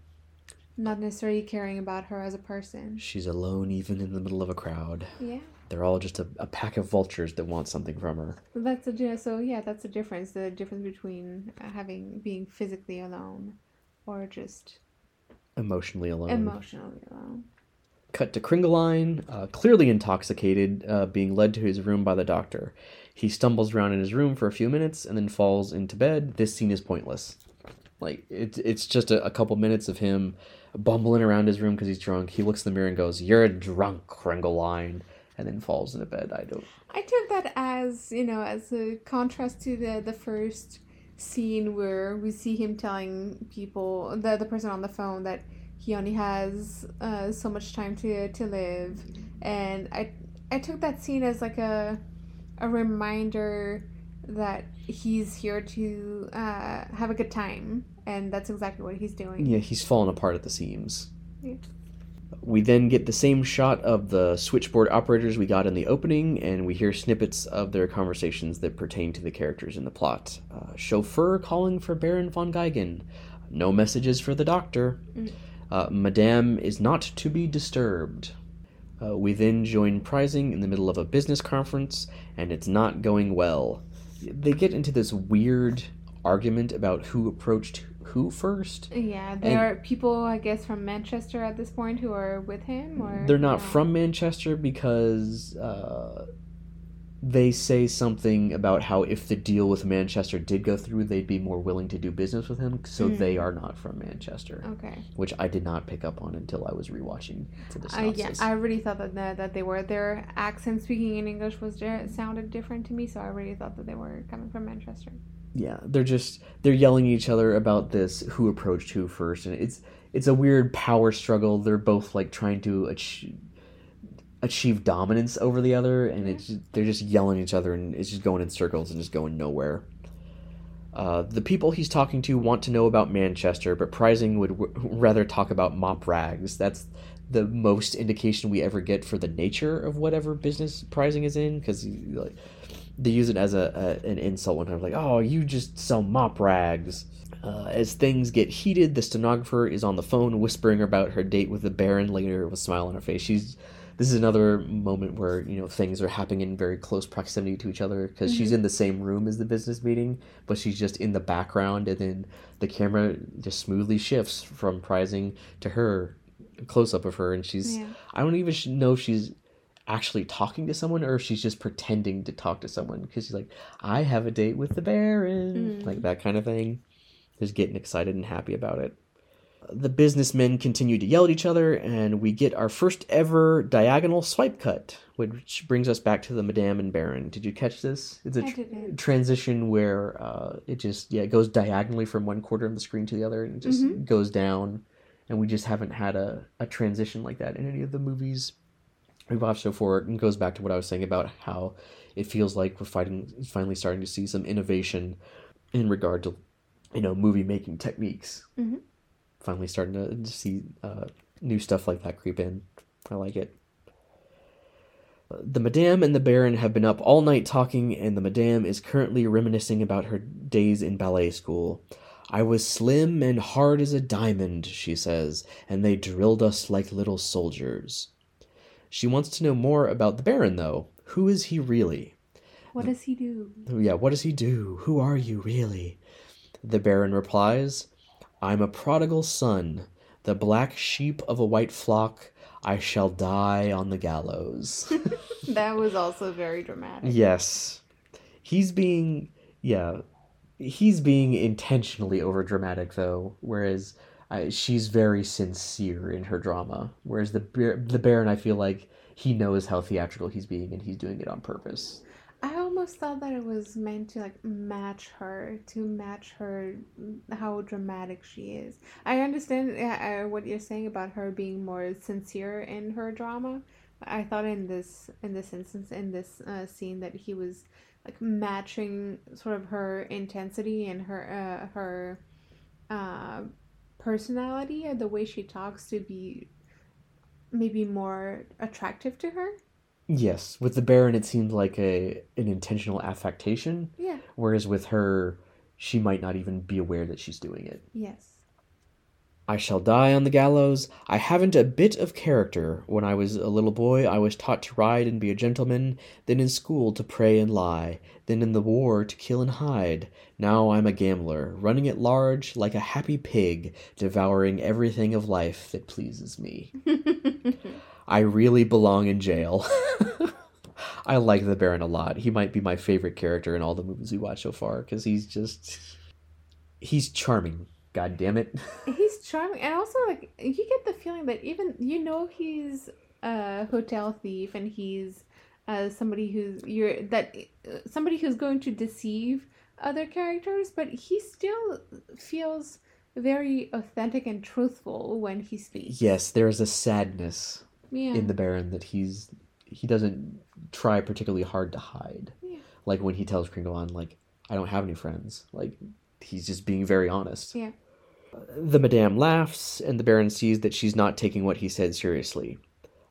Not necessarily caring about her as a person. She's alone even in the middle of a crowd. Yeah. They're all just a, a pack of vultures that want something from her. That's di- so yeah. That's the difference. The difference between having being physically alone, or just Emotionally alone. emotionally alone. Cut to Kringelein, uh, clearly intoxicated, uh, being led to his room by the doctor. He stumbles around in his room for a few minutes and then falls into bed. This scene is pointless. Like it's it's just a, a couple minutes of him bumbling around his room because he's drunk. He looks in the mirror and goes, "You're a drunk, Kringelein," and then falls into bed. I don't. I took that as you know as a contrast to the the first scene where we see him telling people the the person on the phone that he only has uh, so much time to to live, and I I took that scene as like a a reminder that he's here to uh, have a good time, and that's exactly what he's doing. Yeah, he's fallen apart at the seams. Yeah. We then get the same shot of the switchboard operators we got in the opening, and we hear snippets of their conversations that pertain to the characters in the plot. Uh, chauffeur calling for Baron von Geigern. No messages for the doctor. Mm. Uh, Madame is not to be disturbed. Uh, we then join Preysing in the middle of a business conference, and it's not going well. They get into this weird argument about who approached who first. Yeah, there are people, I guess, from Manchester at this point who are with him, or They're not no? from Manchester because uh, they say something about how if the deal with Manchester did go through, they'd be more willing to do business with him. So Mm. they are not from Manchester, Okay. which I did not pick up on until I was rewatching for the I yeah. I really thought that the, that they were their accent speaking in English was sounded different to me, so I really thought that they were coming from Manchester. yeah, they're just they're yelling at each other about this who approached who first, and it's it's a weird power struggle. They're both like trying to achieve achieve dominance over the other, and it's they're just yelling at each other, and it's just going in circles and just going nowhere. Uh, the people he's talking to want to know about Manchester, but Preysing would w- rather talk about mop rags. That's the most indication we ever get for the nature of whatever business Preysing is in, because like they use it as a, a an insult one time, like, "Oh, you just sell mop rags." Uh, as things get heated, the stenographer is on the phone whispering about her date with the Baron later with a smile on her face. She's this is another moment where you know things are happening in very close proximity to each other because she's in the same room as the business meeting, but she's just in the background, and then the camera just smoothly shifts from Preysing to her, close up of her, and she's Yeah. I don't even know if she's actually talking to someone or if she's just pretending to talk to someone because she's like, I have a date with the Baron, Mm. like that kind of thing. Just getting excited and happy about it. The businessmen continue to yell at each other, and we get our first ever diagonal swipe cut, which brings us back to the Madame and Baron. Did you catch this? It's a tr- transition where uh, it just yeah it goes diagonally from one quarter of the screen to the other, and just Mhm. goes down. And we just haven't had a, a transition like that in any of the movies we've watched so far. And goes back to what I was saying about how it feels like we're fighting, finally starting to see some innovation in regard to you know movie making techniques. Mhm. Finally starting to see uh, new stuff like that creep in. I like it. The Madame and the Baron have been up all night talking, and the Madame is currently reminiscing about her days in ballet school. I was slim and hard as a diamond, she says, and they drilled us like little soldiers. She wants to know more about the Baron, though. Who is he really? What does he do? Yeah, what does he do? Who are you, really? The Baron replies, I'm a prodigal son, the black sheep of a white flock. I shall die on the gallows. that was also very dramatic. yes. He's being, yeah, he's being intentionally overdramatic though, whereas uh, she's very sincere in her drama. Whereas the Bar- the Baron, I feel like he knows how theatrical he's being and he's doing it on purpose. Almost thought that it was meant to like match her, to match her how dramatic she is. I understand uh, what you're saying about her being more sincere in her drama. I thought in this in this instance in this uh, scene that he was like matching sort of her intensity and her uh, her uh, personality and the way she talks to be maybe more attractive to her. Yes, with the Baron, it seems like a an intentional affectation, Yeah. whereas with her, she might not even be aware that she's doing it. Yes. I shall die on the gallows. I haven't a bit of character. When I was a little boy, I was taught to ride and be a gentleman, then in school to pray and lie, then in the war to kill and hide. Now I'm a gambler, running at large like a happy pig, devouring everything of life that pleases me. I really belong in jail. I like the Baron a lot. He might be my favorite character in all the movies we watch so far because he's just. He's charming. God damn it. he's charming and also like you get the feeling that even you know he's a hotel thief and he's uh, somebody who's you're that uh, somebody who's going to deceive other characters but he still feels very authentic and truthful when he speaks yes, there is a sadness yeah in the Baron that he's he doesn't try particularly hard to hide. Yeah. Like when he tells Kringelein, like, I don't have any friends. Like he's just being very honest. Yeah. The Madame laughs, and the Baron sees that she's not taking what he said seriously.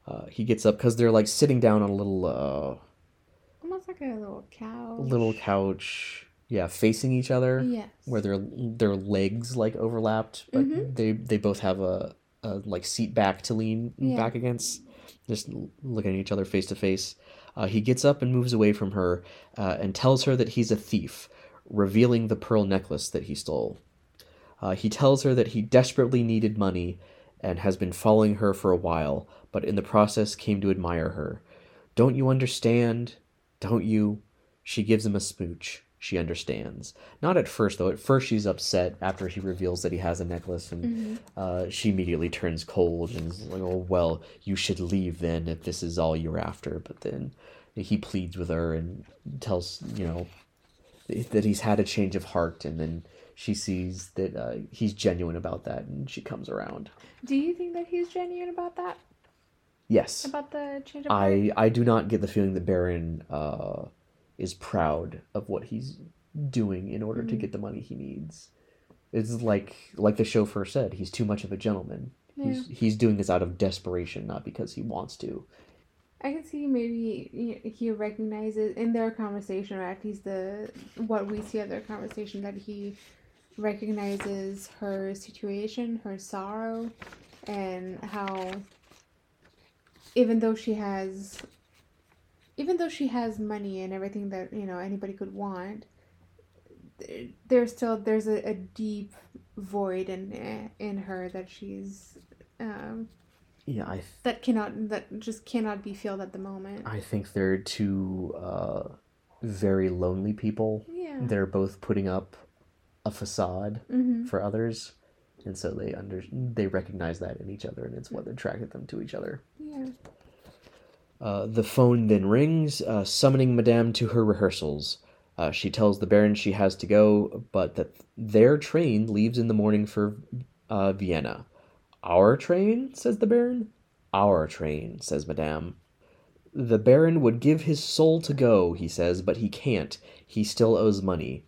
Uh, he gets up because they're like sitting down on a little uh, almost like a little cow little couch, yeah, facing each other, yes where their their legs like overlapped, but Mhm. they they both have a, a like seat back to lean Yeah. back against, just looking at each other face to face. Uh, he gets up and moves away from her, uh, and tells her that he's a thief, revealing the pearl necklace that he stole. Uh, he tells her that he desperately needed money and has been following her for a while, but in the process came to admire her. Don't you understand? Don't you? She gives him a smooch. She understands. Not at first, though. At first, she's upset after he reveals that he has a necklace, and Mhm. uh, she immediately turns cold and is like, "Oh well, you should leave then if this is all you're after." But then he pleads with her and tells you know that he's had a change of heart, and then she sees that uh, he's genuine about that, and she comes around. do you think that he's genuine about that Yes, about the change of heart? I I do not get the feeling that Baron uh, is proud of what he's doing in order to Mhm. get the money he needs. It's like like the chauffeur said, he's too much of a gentleman. He's he's doing this out of desperation, not because he wants to. I can see maybe he- he recognizes in their conversation, or at least the what we see of their conversation, that he recognizes her situation, her sorrow, and how even though she has even though she has money and everything that you know anybody could want there's still there's a, a deep void in in her that she's um Yeah, I that cannot that just cannot be filled at the moment. I think they're two uh, very lonely people. Yeah. They're both putting up a facade Mm-hmm. for others, and so they under they recognize that in each other, and it's what attracted them to each other. Yeah. Uh, the phone then rings, uh, summoning Madame to her rehearsals. Uh, she tells the Baron she has to go, but that their train leaves in the morning for uh, Vienna. Our train, says the Baron. Our train, says Madame. The Baron would give his soul to go, he says, but he can't. He still owes money.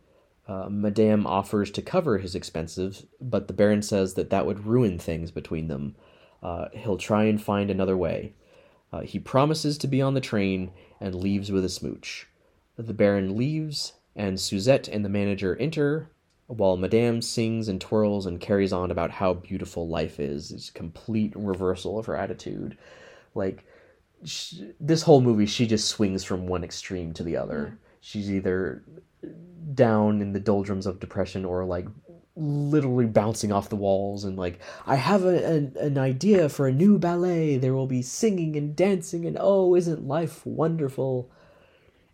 Uh, Madame offers to cover his expenses, but the Baron says that that would ruin things between them. He'll try and find another way. Uh, he promises to be on the train and leaves with a smooch. The Baron leaves, and Suzette and the manager enter, while Madame sings and twirls and carries on about how beautiful life is. It's a complete reversal of her attitude. Like, sh this whole movie, she just swings from one extreme to the other. She's either down in the doldrums of depression or like literally bouncing off the walls and like I have a, an, an idea for a new ballet. There will be singing and dancing and oh, isn't life wonderful?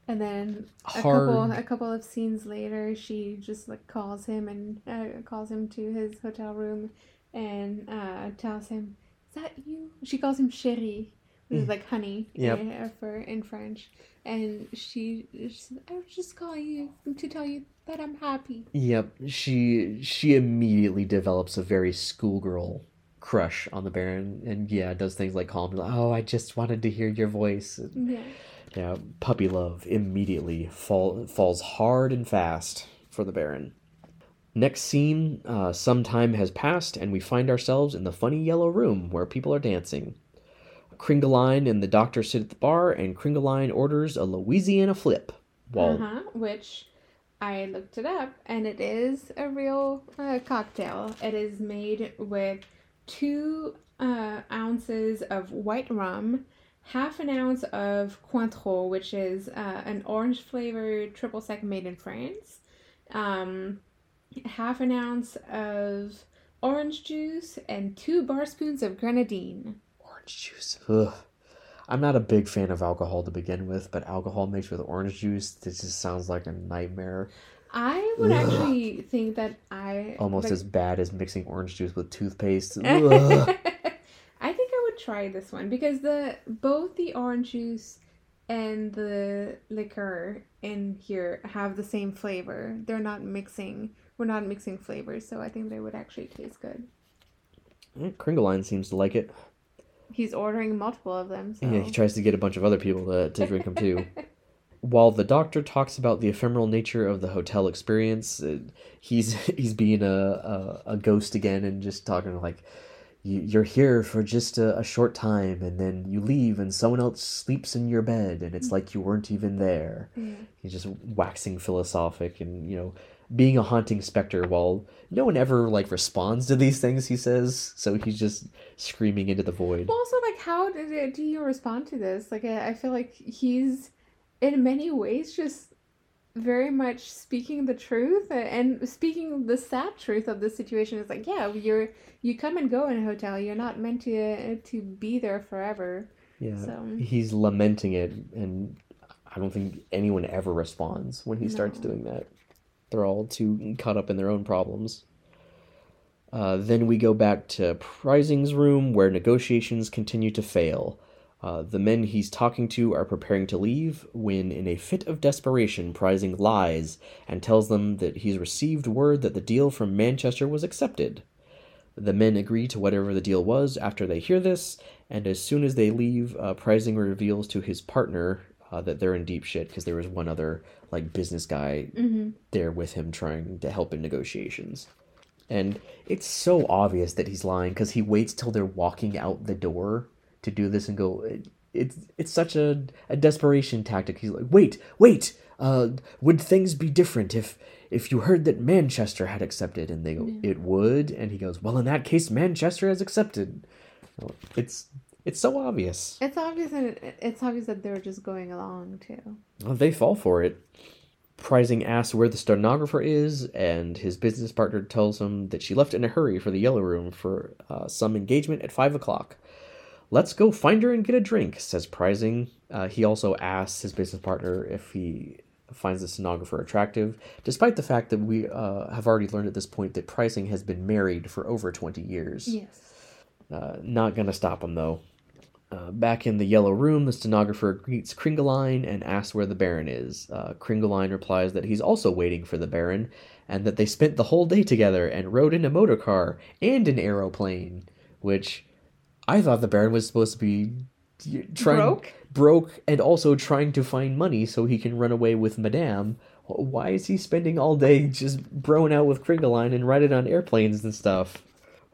And then a Hard. couple a couple of scenes later, she just like calls him and uh, calls him to his hotel room, and uh, tells him, "Is that you?" She calls him chéri, which is like honey Mm. Yep. uh, for in French. And she, she said, "I was just calling you to tell you that I'm happy." Yep, she she immediately develops a very schoolgirl crush on the Baron, and yeah, does things like call him, like, "Oh, I just wanted to hear your voice." Yeah. Yeah, puppy love immediately fall falls hard and fast for the Baron. Next scene, uh, some time has passed, and we find ourselves in the funny yellow room where people are dancing. Kringelein and the doctor sit at the bar, and Kringelein orders a Louisiana flip. While Uh-huh, which I looked it up, and it is a real uh, cocktail. It is made with two uh, ounces of white rum, half an ounce of Cointreau, which is uh, an orange flavored triple sec made in France, um, half an ounce of orange juice, and two bar spoons of grenadine. orange juice. Ugh. I'm not a big fan of alcohol to begin with, but alcohol mixed with orange juice, this just sounds like a nightmare. I would Ugh. actually think that I Almost like, as bad as mixing orange juice with toothpaste. I think I would try this one because the both the orange juice and the liquor in here have the same flavor. They're not mixing. We're not mixing flavors, so I think they would actually taste good. Eh, Kringelein seems to like it. He's ordering multiple of them. So. Yeah, he tries to get a bunch of other people to, to drink them too. While the doctor talks about the ephemeral nature of the hotel experience, uh, he's he's being a, a, a ghost again and just talking like, "You- you're here for just a, a short time and then you leave and someone else sleeps in your bed and it's like you weren't even there. Yeah. He's just waxing philosophic and, you know, being a haunting specter while no one ever like responds to these things he says. So he's just screaming into the void. Well, also, like, how did do you respond to this? Like, I, I feel like he's, in many ways, just very much speaking the truth and speaking the sad truth of the situation. It's like, yeah, you're you come and go in a hotel. You're not meant to to be there forever. Yeah. So He's lamenting it, and I don't think anyone ever responds when he starts doing that. They're all too caught up in their own problems. Uh, then we go back to Preysing's room where negotiations continue to fail. Uh, the men he's talking to are preparing to leave when, in a fit of desperation, Preysing lies and tells them that he's received word that the deal from Manchester was accepted. The men agree to whatever the deal was after they hear this, and as soon as they leave, uh, Preysing reveals to his partner uh, that they're in deep shit because there was one other like business guy there with him trying to help in negotiations. And it's so obvious that he's lying because he waits till they're walking out the door to do this and go. It, it's it's such a, a desperation tactic. He's like, wait, wait. Uh, would things be different if if you heard that Manchester had accepted? And they go, it would. And he goes, well, in that case, Manchester has accepted. It's it's so obvious. it's obvious and it's obvious that they're just going along too. Well, they fall for it. Preysing asks where the stenographer is, and his business partner tells him that she left in a hurry for the Yellow Room for uh, some engagement at five o'clock. Let's go find her and get a drink, says Preysing. Uh, he also asks his business partner if he finds the stenographer attractive, despite the fact that we uh, have already learned at this point that Preysing has been married for over 20 years. Yes. Uh, not gonna stop him though. Uh, back in the yellow room, the stenographer greets Kringelein and asks where the Baron is. Uh, Kringelein replies that he's also waiting for the Baron, and that they spent the whole day together and rode in a motor car and an aeroplane. Which I thought the Baron was supposed to be trying Broke? broke and also trying to find money so he can run away with Madame. Why is he spending all day just broing out with Kringelein and riding on airplanes and stuff?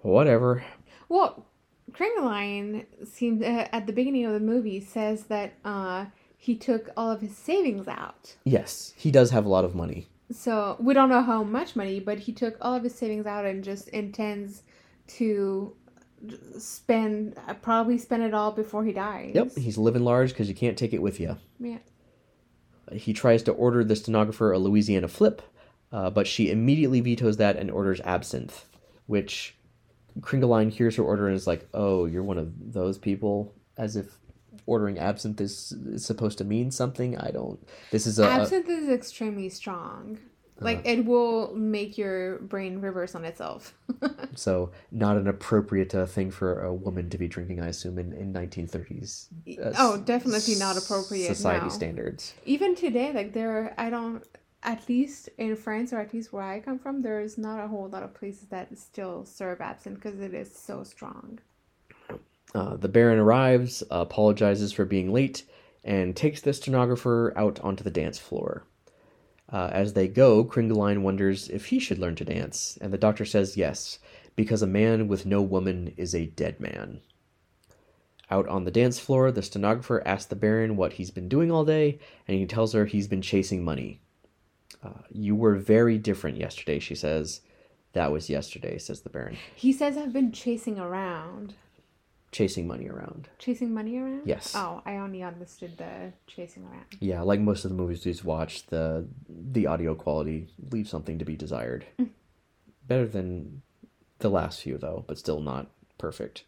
Whatever. Well, Kringelein seems uh, at the beginning of the movie says that uh, he took all of his savings out. Yes, he does have a lot of money. So we don't know how much money, but he took all of his savings out and just intends to spend uh, probably spend it all before he dies. Yep, he's living large because you can't take it with you. Yeah. He tries to order the stenographer a Louisiana flip, uh, but she immediately vetoes that and orders absinthe, which Kringelein hears her order and is like, "Oh, you're one of those people," as if ordering absinthe is, is supposed to mean something. I don't. This is a, a Absinthe is extremely strong. Like it will make your brain reverse on itself. so not an appropriate uh, thing for a woman to be drinking. I assume in in 1930s. uh, oh, definitely not appropriate Society now. standards. Even today, like there, I don't. At least in France, or at least where I come from, there is not a whole lot of places that still serve absinthe because it is so strong. Uh, the Baron arrives, apologizes for being late, and takes the stenographer out onto the dance floor. Uh, as they go, Kringelein wonders if he should learn to dance, and the doctor says yes, because a man with no woman is a dead man. Out on the dance floor, the stenographer asks the Baron what he's been doing all day, and he tells her he's been chasing money. Uh, you were very different yesterday, she says. That was yesterday, says the Baron. He says I've been chasing around. Chasing money around. Chasing money around? Yes. Oh, I only understood the chasing around. Yeah, like most of the movies we've watched, the the audio quality leaves something to be desired. Better than the last few, though, but still not perfect.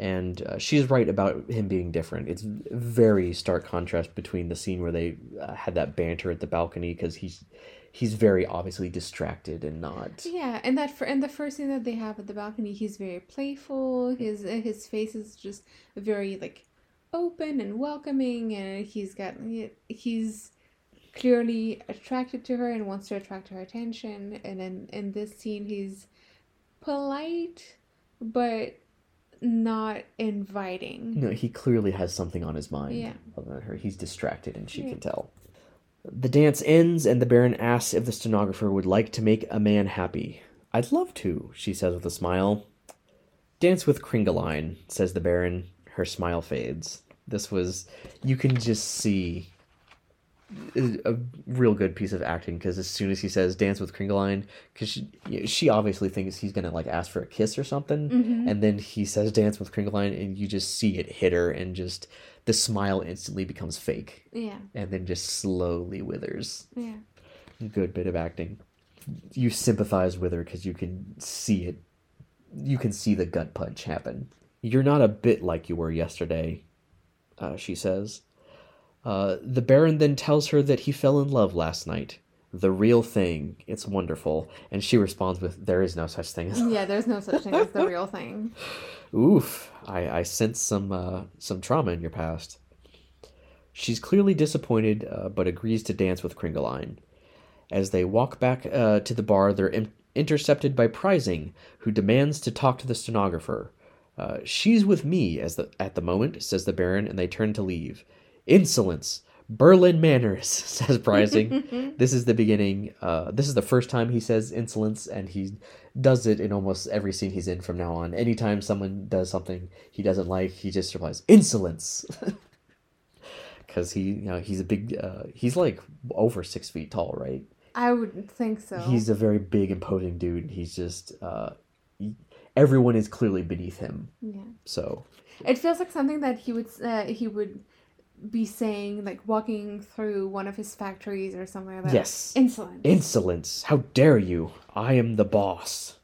And uh, she's right about him being different. It's very stark contrast between the scene where they uh, had that banter at the balcony because he's he's very obviously distracted and not. Yeah, and that for and the first thing that they have at the balcony, he's very playful. His his face is just very like open and welcoming, and he's got he's clearly attracted to her and wants to attract her attention. And then in this scene, he's polite, but not inviting. No, he clearly has something on his mind. Yeah. Other than her, he's distracted, and she Yeah. can tell. The dance ends, and the Baron asks if the stenographer would like to make a man happy. I'd love to, she says with a smile. Dance with Kringelein, says the Baron. Her smile fades. This was, you can just see a a real good piece of acting because as soon as he says dance with Kringelein, because she, she obviously thinks he's gonna like ask for a kiss or something, Mm-hmm. and then he says dance with Kringelein, and you just see it hit her, and just the smile instantly becomes fake, Yeah, and then just slowly withers. yeah. Good bit of acting. You sympathize with her because you can see it. You can see the gut punch happen. You're not a bit like you were yesterday, uh, she says. Uh, the Baron then tells her that he fell in love last night. The real thing. It's wonderful. And she responds with, There is no such thing as. Yeah, there's no such thing as the real thing. Oof. I, I sense some, uh, some trauma in your past. She's clearly disappointed, uh, but agrees to dance with Kringelein. As they walk back uh, to the bar, they're in- intercepted by Preysing, who demands to talk to the stenographer. Uh, she's with me as the, at the moment, says the Baron, and they turn to leave. Insolence! Berlin manners, says Preysing. this is the beginning. Uh, this is the first time he says insolence, and he does it in almost every scene he's in from now on. Anytime someone does something he doesn't like, he just replies, insolence! Because he, you know, he's a big, uh, he's like over six feet tall, right? I would think so. He's a very big, imposing dude. He's just uh, he- everyone is clearly beneath him. yeah. So It feels like something that he would uh, he would be saying like walking through one of his factories or something like that. Yes. Insolence. insolence! How dare you? I am the boss.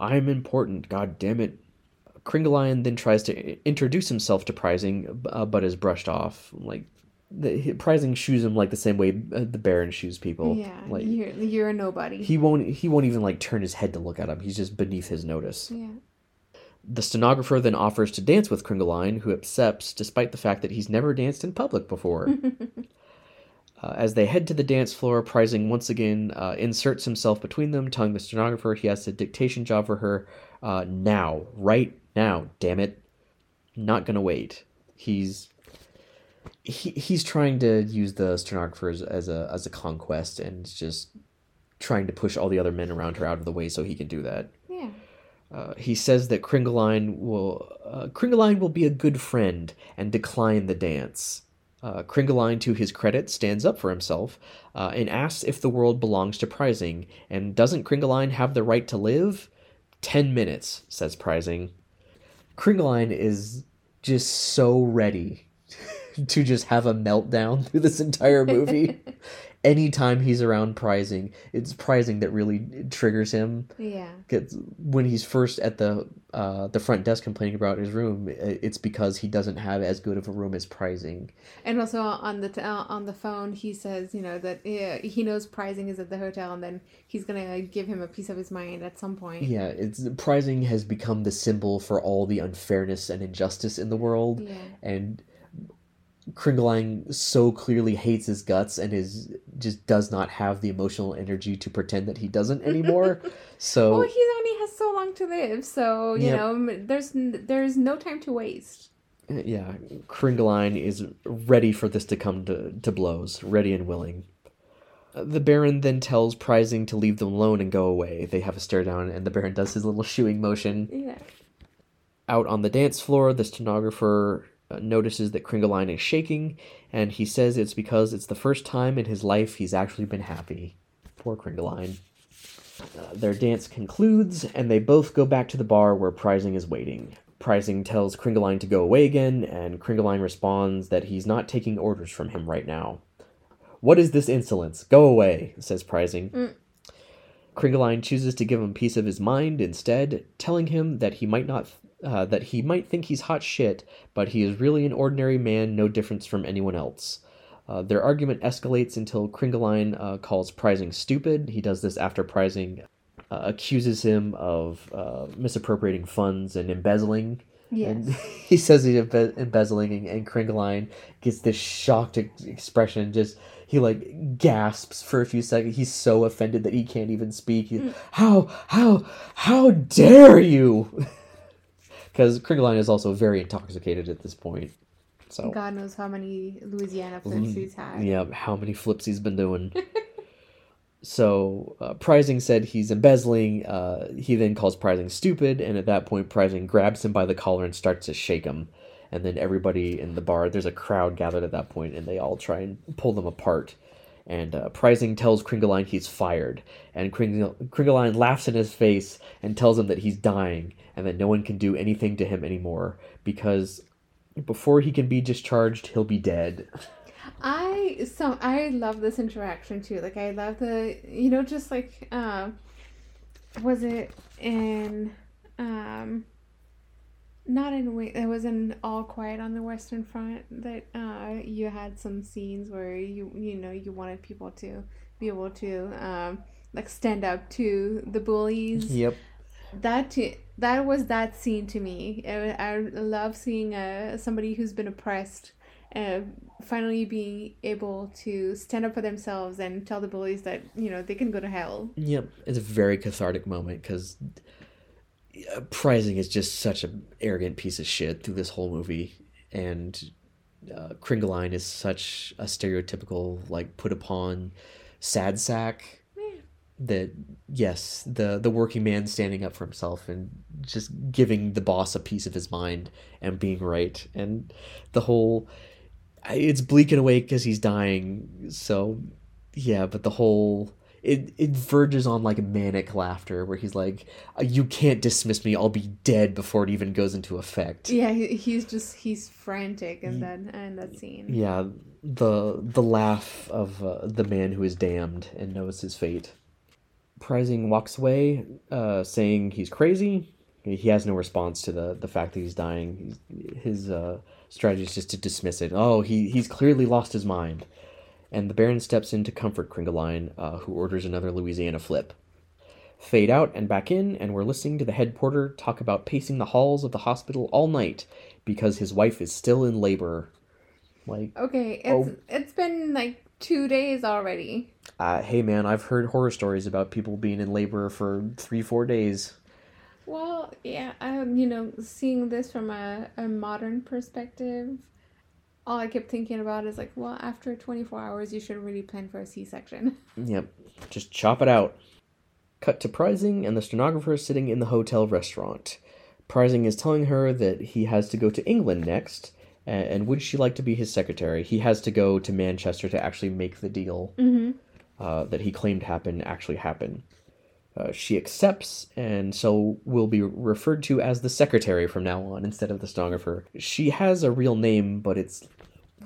I am important. God damn it! Kringelein then tries to introduce himself to Preysing, uh, but is brushed off. Like the, he- Preysing shoes him like the same way uh, the Baron shoes people. yeah. like you're you're a nobody. he won't. He won't even like turn his head to look at him. He's just beneath his notice. yeah. The stenographer then offers to dance with Kringelein, who accepts despite the fact that he's never danced in public before. uh, as they head to the dance floor, Preysing once again uh, inserts himself between them, telling the stenographer he has a dictation job for her uh, now, right now, damn it. Not gonna wait. He's he, he's trying to use the stenographer as, as a as a conquest and just trying to push all the other men around her out of the way so he can do that. Uh, he says that Kringelein will uh, Kringelein will be a good friend and decline the dance. Uh, Kringelein, to his credit, stands up for himself uh, and asks if the world belongs to Preysing. And doesn't Kringelein have the right to live? Ten minutes, says Preysing. Kringelein is just so ready to just have a meltdown through this entire movie. Anytime he's around Preysing, it's Preysing that really triggers him. Yeah. Gets when he's first at the uh, the front desk complaining about his room, it's because he doesn't have as good of a room as Preysing. And also on the t- uh, on the phone, he says, you know, that uh, he knows Preysing is at the hotel, and then he's gonna give him a piece of his mind at some point. Yeah, it's Preysing has become the symbol for all the unfairness and injustice in the world. Yeah. and Kringelein so clearly hates his guts and is just does not have the emotional energy to pretend that he doesn't anymore. so Well, he only has so long to live, so you Yep. know, there's there's no time to waste. yeah, Kringelein is ready for this to come to, to blows, ready and willing. Uh, The Baron then tells Preysing to leave them alone and go away. They have a stare down, and the Baron does his little shooing motion. Yeah. Out on the dance floor, the stenographer uh, notices that Kringelein is shaking, and he says it's because it's the first time in his life he's actually been happy. Poor Kringelein. Uh, their dance concludes, and they both go back to the bar where Preysing is waiting. Preysing tells Kringelein to go away again, and Kringelein responds that he's not taking orders from him right now. What is this insolence? Go away, says Preysing. Mm. Chooses to give him a piece of his mind instead, telling him that he might not uh, that he might think he's hot shit, but he is really an ordinary man, no difference from anyone else. Uh, their argument escalates until Kringelein uh, calls Preysing stupid. He does this after Preysing uh, accuses him of uh, misappropriating funds and embezzling. Yes. And he says he's embe- embezzling, and, and Kringelein gets this shocked ex- expression. Just he like gasps for a few seconds. He's so offended that he can't even speak. He, how how how dare you? Because Kringelein is also very intoxicated at this point. So God knows how many Louisiana flips he's had. yeah, how many flips he's been doing. so uh, Preysing said he's embezzling. Uh, he then calls Preysing stupid, and at that point, Preysing grabs him by the collar and starts to shake him. And then everybody in the bar, there's a crowd gathered at that point, and they all try and pull them apart. And uh, Preysing tells Kringelein he's fired, and Kringle- Kringelein laughs in his face and tells him that he's dying and that no one can do anything to him anymore because before he can be discharged, he'll be dead. I so I love this interaction too. Like I love the you know just like um was it in um not in it was in All Quiet on the Western Front that uh you had some scenes where you you know you wanted people to be able to um like stand up to the bullies Yep. that t- that was that scene to me. I, I love seeing uh, somebody who's been oppressed uh, finally being able to stand up for themselves and tell the bullies that you know they can go to hell. Yep. It's a very cathartic moment because Preysing is just such an arrogant piece of shit through this whole movie, and uh, Kringelein is such a stereotypical, like, put upon sad sack that yes the the working man standing up for himself and just giving the boss a piece of his mind and being right and the whole it's bleak and awake because he's dying so yeah but the whole it it verges on like manic laughter where he's like you can't dismiss me i'll be dead before it even goes into effect Yeah, he, he's just he's frantic in that in that scene. yeah the the laugh of uh, the man who is damned and knows his fate Preysing walks away, uh, saying he's crazy. He has no response to the, the fact that he's dying. He's, his uh, strategy is just to dismiss it. Oh, he, he's clearly lost his mind. And the Baron steps in to comfort Kringelein, uh, who orders another Louisiana flip. Fade out and back in, and we're listening to the head porter talk about pacing the halls of the hospital all night because his wife is still in labor. Like, Okay, it's Oh. it's been like two days already. uh, hey man, I've heard horror stories about people being in labor for three, four days. Well, yeah, um, you know, seeing this from a, a modern perspective, all I kept thinking about is like, well, after 24 hours, you should really plan for a C section. Yep, just chop it out. Cut to Preysing and the stenographer sitting in the hotel restaurant. Preysing is telling her that he has to go to England next, and would she like to be his secretary? He has to go to Manchester to actually make the deal Mm-hmm. uh, that he claimed happened actually happen. Uh, she accepts, and so will be referred to as the secretary from now on instead of the stenographer. She has a real name, but it's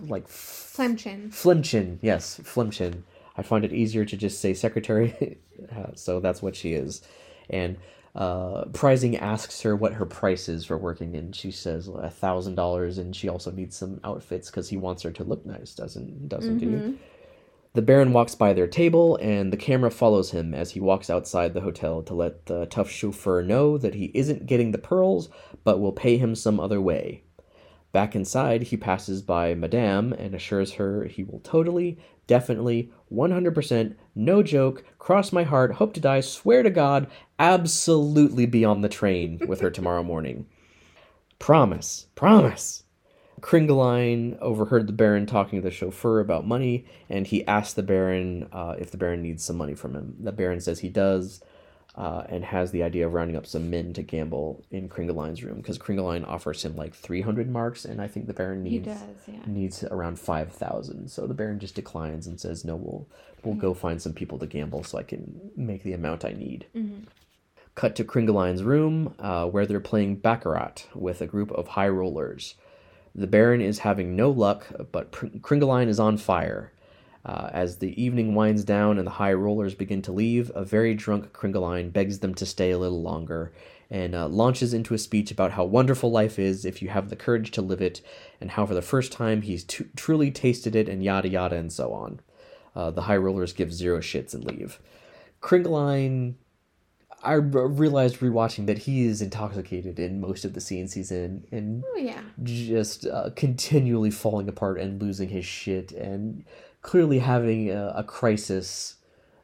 like Flaemmchen. Flaemmchen, yes, Flaemmchen. I find it easier to just say secretary, uh, so that's what she is. And uh, Preysing asks her what her price is for working, and she says a thousand dollars, and she also needs some outfits because he wants her to look nice, doesn't doesn't he? The Baron walks by their table, and the camera follows him as he walks outside the hotel to let the tough chauffeur know that he isn't getting the pearls, but will pay him some other way. Back inside, he passes by Madame and assures her he will totally, definitely, 100%, no joke, cross my heart, hope to die, swear to God, absolutely be on the train with her tomorrow morning. Promise, promise. Kringelein overheard the Baron talking to the chauffeur about money, and he asked the Baron uh, if the Baron needs some money from him. The Baron says he does, uh, and has the idea of rounding up some men to gamble in Kringelein's room because Kringelein offers him like 300 marks, and I think the Baron needs does, yeah. needs around 5,000. So the Baron just declines and says, "No, we'll we'll go find some people to gamble so I can make the amount I need." Cut to Kringelein's room, uh, where they're playing baccarat with a group of high rollers. The Baron is having no luck, but Kringelein is on fire. Uh, as the evening winds down and the high rollers begin to leave, a very drunk Kringelein begs them to stay a little longer and uh, launches into a speech about how wonderful life is if you have the courage to live it, and how for the first time he's t- truly tasted it, and yada yada and so on. Uh, the high rollers give zero shits and leave. Kringelein I realized rewatching that he is intoxicated in most of the scenes he's in, and Oh yeah. just uh, continually falling apart and losing his shit, and clearly having a, a crisis,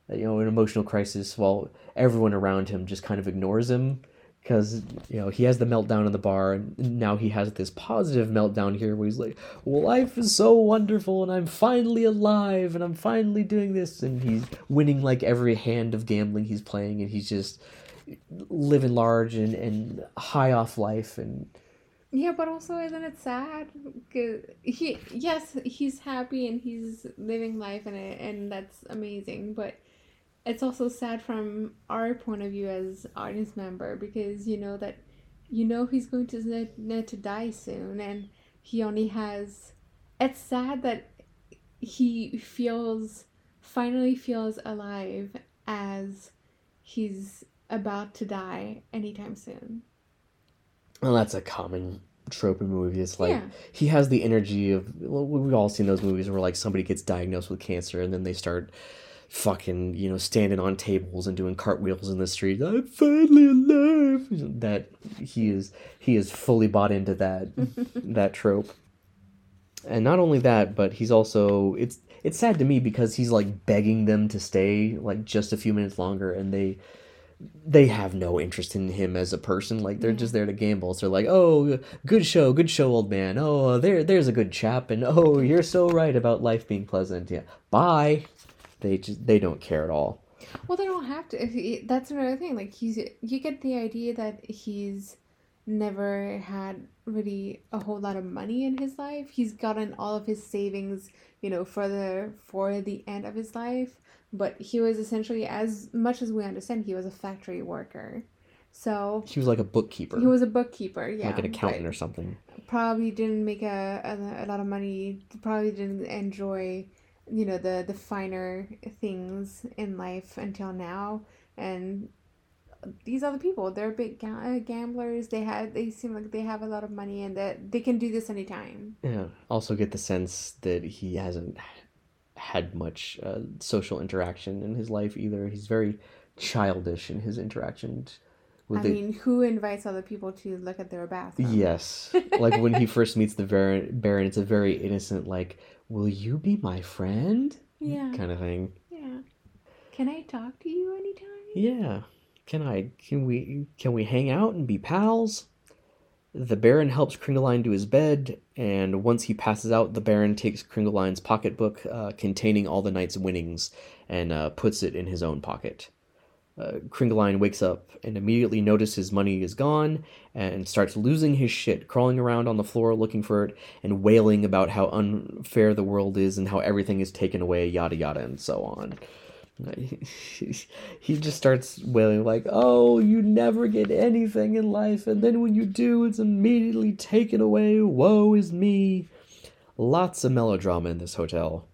you know, an emotional crisis, while everyone around him just kind of ignores him. Because you know he has the meltdown in the bar, and now he has this positive meltdown here, where he's like, "Well, life is so wonderful, and I'm finally alive, and I'm finally doing this," and he's winning like every hand of gambling he's playing, and he's just living large and, and high off life, and Yeah, but also isn't it sad? he yes, he's happy and he's living life and and that's amazing, but it's also sad from our point of view as audience member because you know that you know he's going to need, to die soon and he only has it's sad that he feels finally feels alive as he's about to die anytime soon. Well, that's a common trope in movies. Like Yeah. he has the energy of well, we've all seen those movies where like somebody gets diagnosed with cancer and then they start fucking you know standing on tables and doing cartwheels in the street. I'm finally alive. That he is he is fully bought into that that trope. And not only that, but he's also it's it's sad to me because he's like begging them to stay like just a few minutes longer and they they have no interest in him as a person. Like they're just there to gamble. So they're like, "Oh, good show, good show, old man. Oh, there, there's a good chap." And oh, you're so right about life being pleasant. Yeah, bye. They just they don't care at all. Well, they don't have to. If he, that's another thing. Like he's, you get the idea that he's never had really a whole lot of money in his life. He's gotten all of his savings, you know, for the for the end of his life. But he was essentially, as much as we understand, he was a factory worker. So He was like a bookkeeper, he was a bookkeeper, yeah, like an accountant or something. probably didn't make a, a, a lot of money. Probably didn't enjoy, you know, the the finer things in life until now. And these other people, they're big ga- uh, gamblers. They had they seem like they have a lot of money and that they can do this anytime. Yeah. Also get the sense that he hasn't had much uh, social interaction in his life either. He's very childish in his interaction with I the mean, who invites other people to look at their bathroom? Yes. Like when he first meets the Baron, Baron, it's a very innocent, like, will you be my friend? Yeah. Kind of thing. Yeah. Can I talk to you anytime? Yeah. Can I, can we, can we hang out and be pals? The Baron helps Kringelein to his bed, and once he passes out, the Baron takes Kringelein's pocketbook uh, containing all the night's winnings and uh, puts it in his own pocket. Uh, Kringelein wakes up and immediately notices money is gone and starts losing his shit, crawling around on the floor looking for it and wailing about how unfair the world is and how everything is taken away, yada yada, and so on. he just starts wailing like, "Oh, you never get anything in life, and then when you do, it's immediately taken away. Woe is me!" Lots of melodrama in this hotel.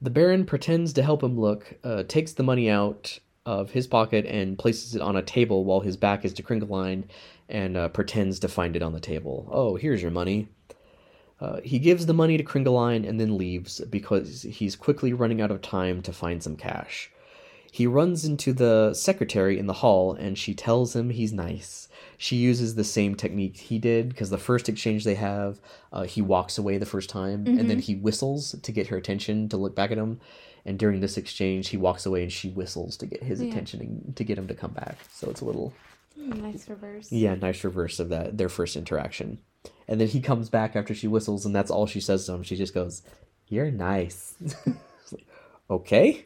The Baron pretends to help him look, uh, takes the money out of his pocket and places it on a table while his back is to Kringelein and uh, pretends to find it on the table. Oh, here's your money. Uh, he gives the money to Kringelein and then leaves because he's quickly running out of time to find some cash. He runs into the secretary in the hall and she tells him he's nice. She uses the same technique he did because the first exchange they have, uh, he walks away the first time and then he whistles to get her attention to look back at him. And during this exchange, he walks away and she whistles to get his Yeah. attention and to get him to come back. So it's a little Hmm, Nice reverse. yeah, nice reverse of that their first interaction. And then he comes back after she whistles, and that's all she says to him. She just goes, "You're nice." Like, okay,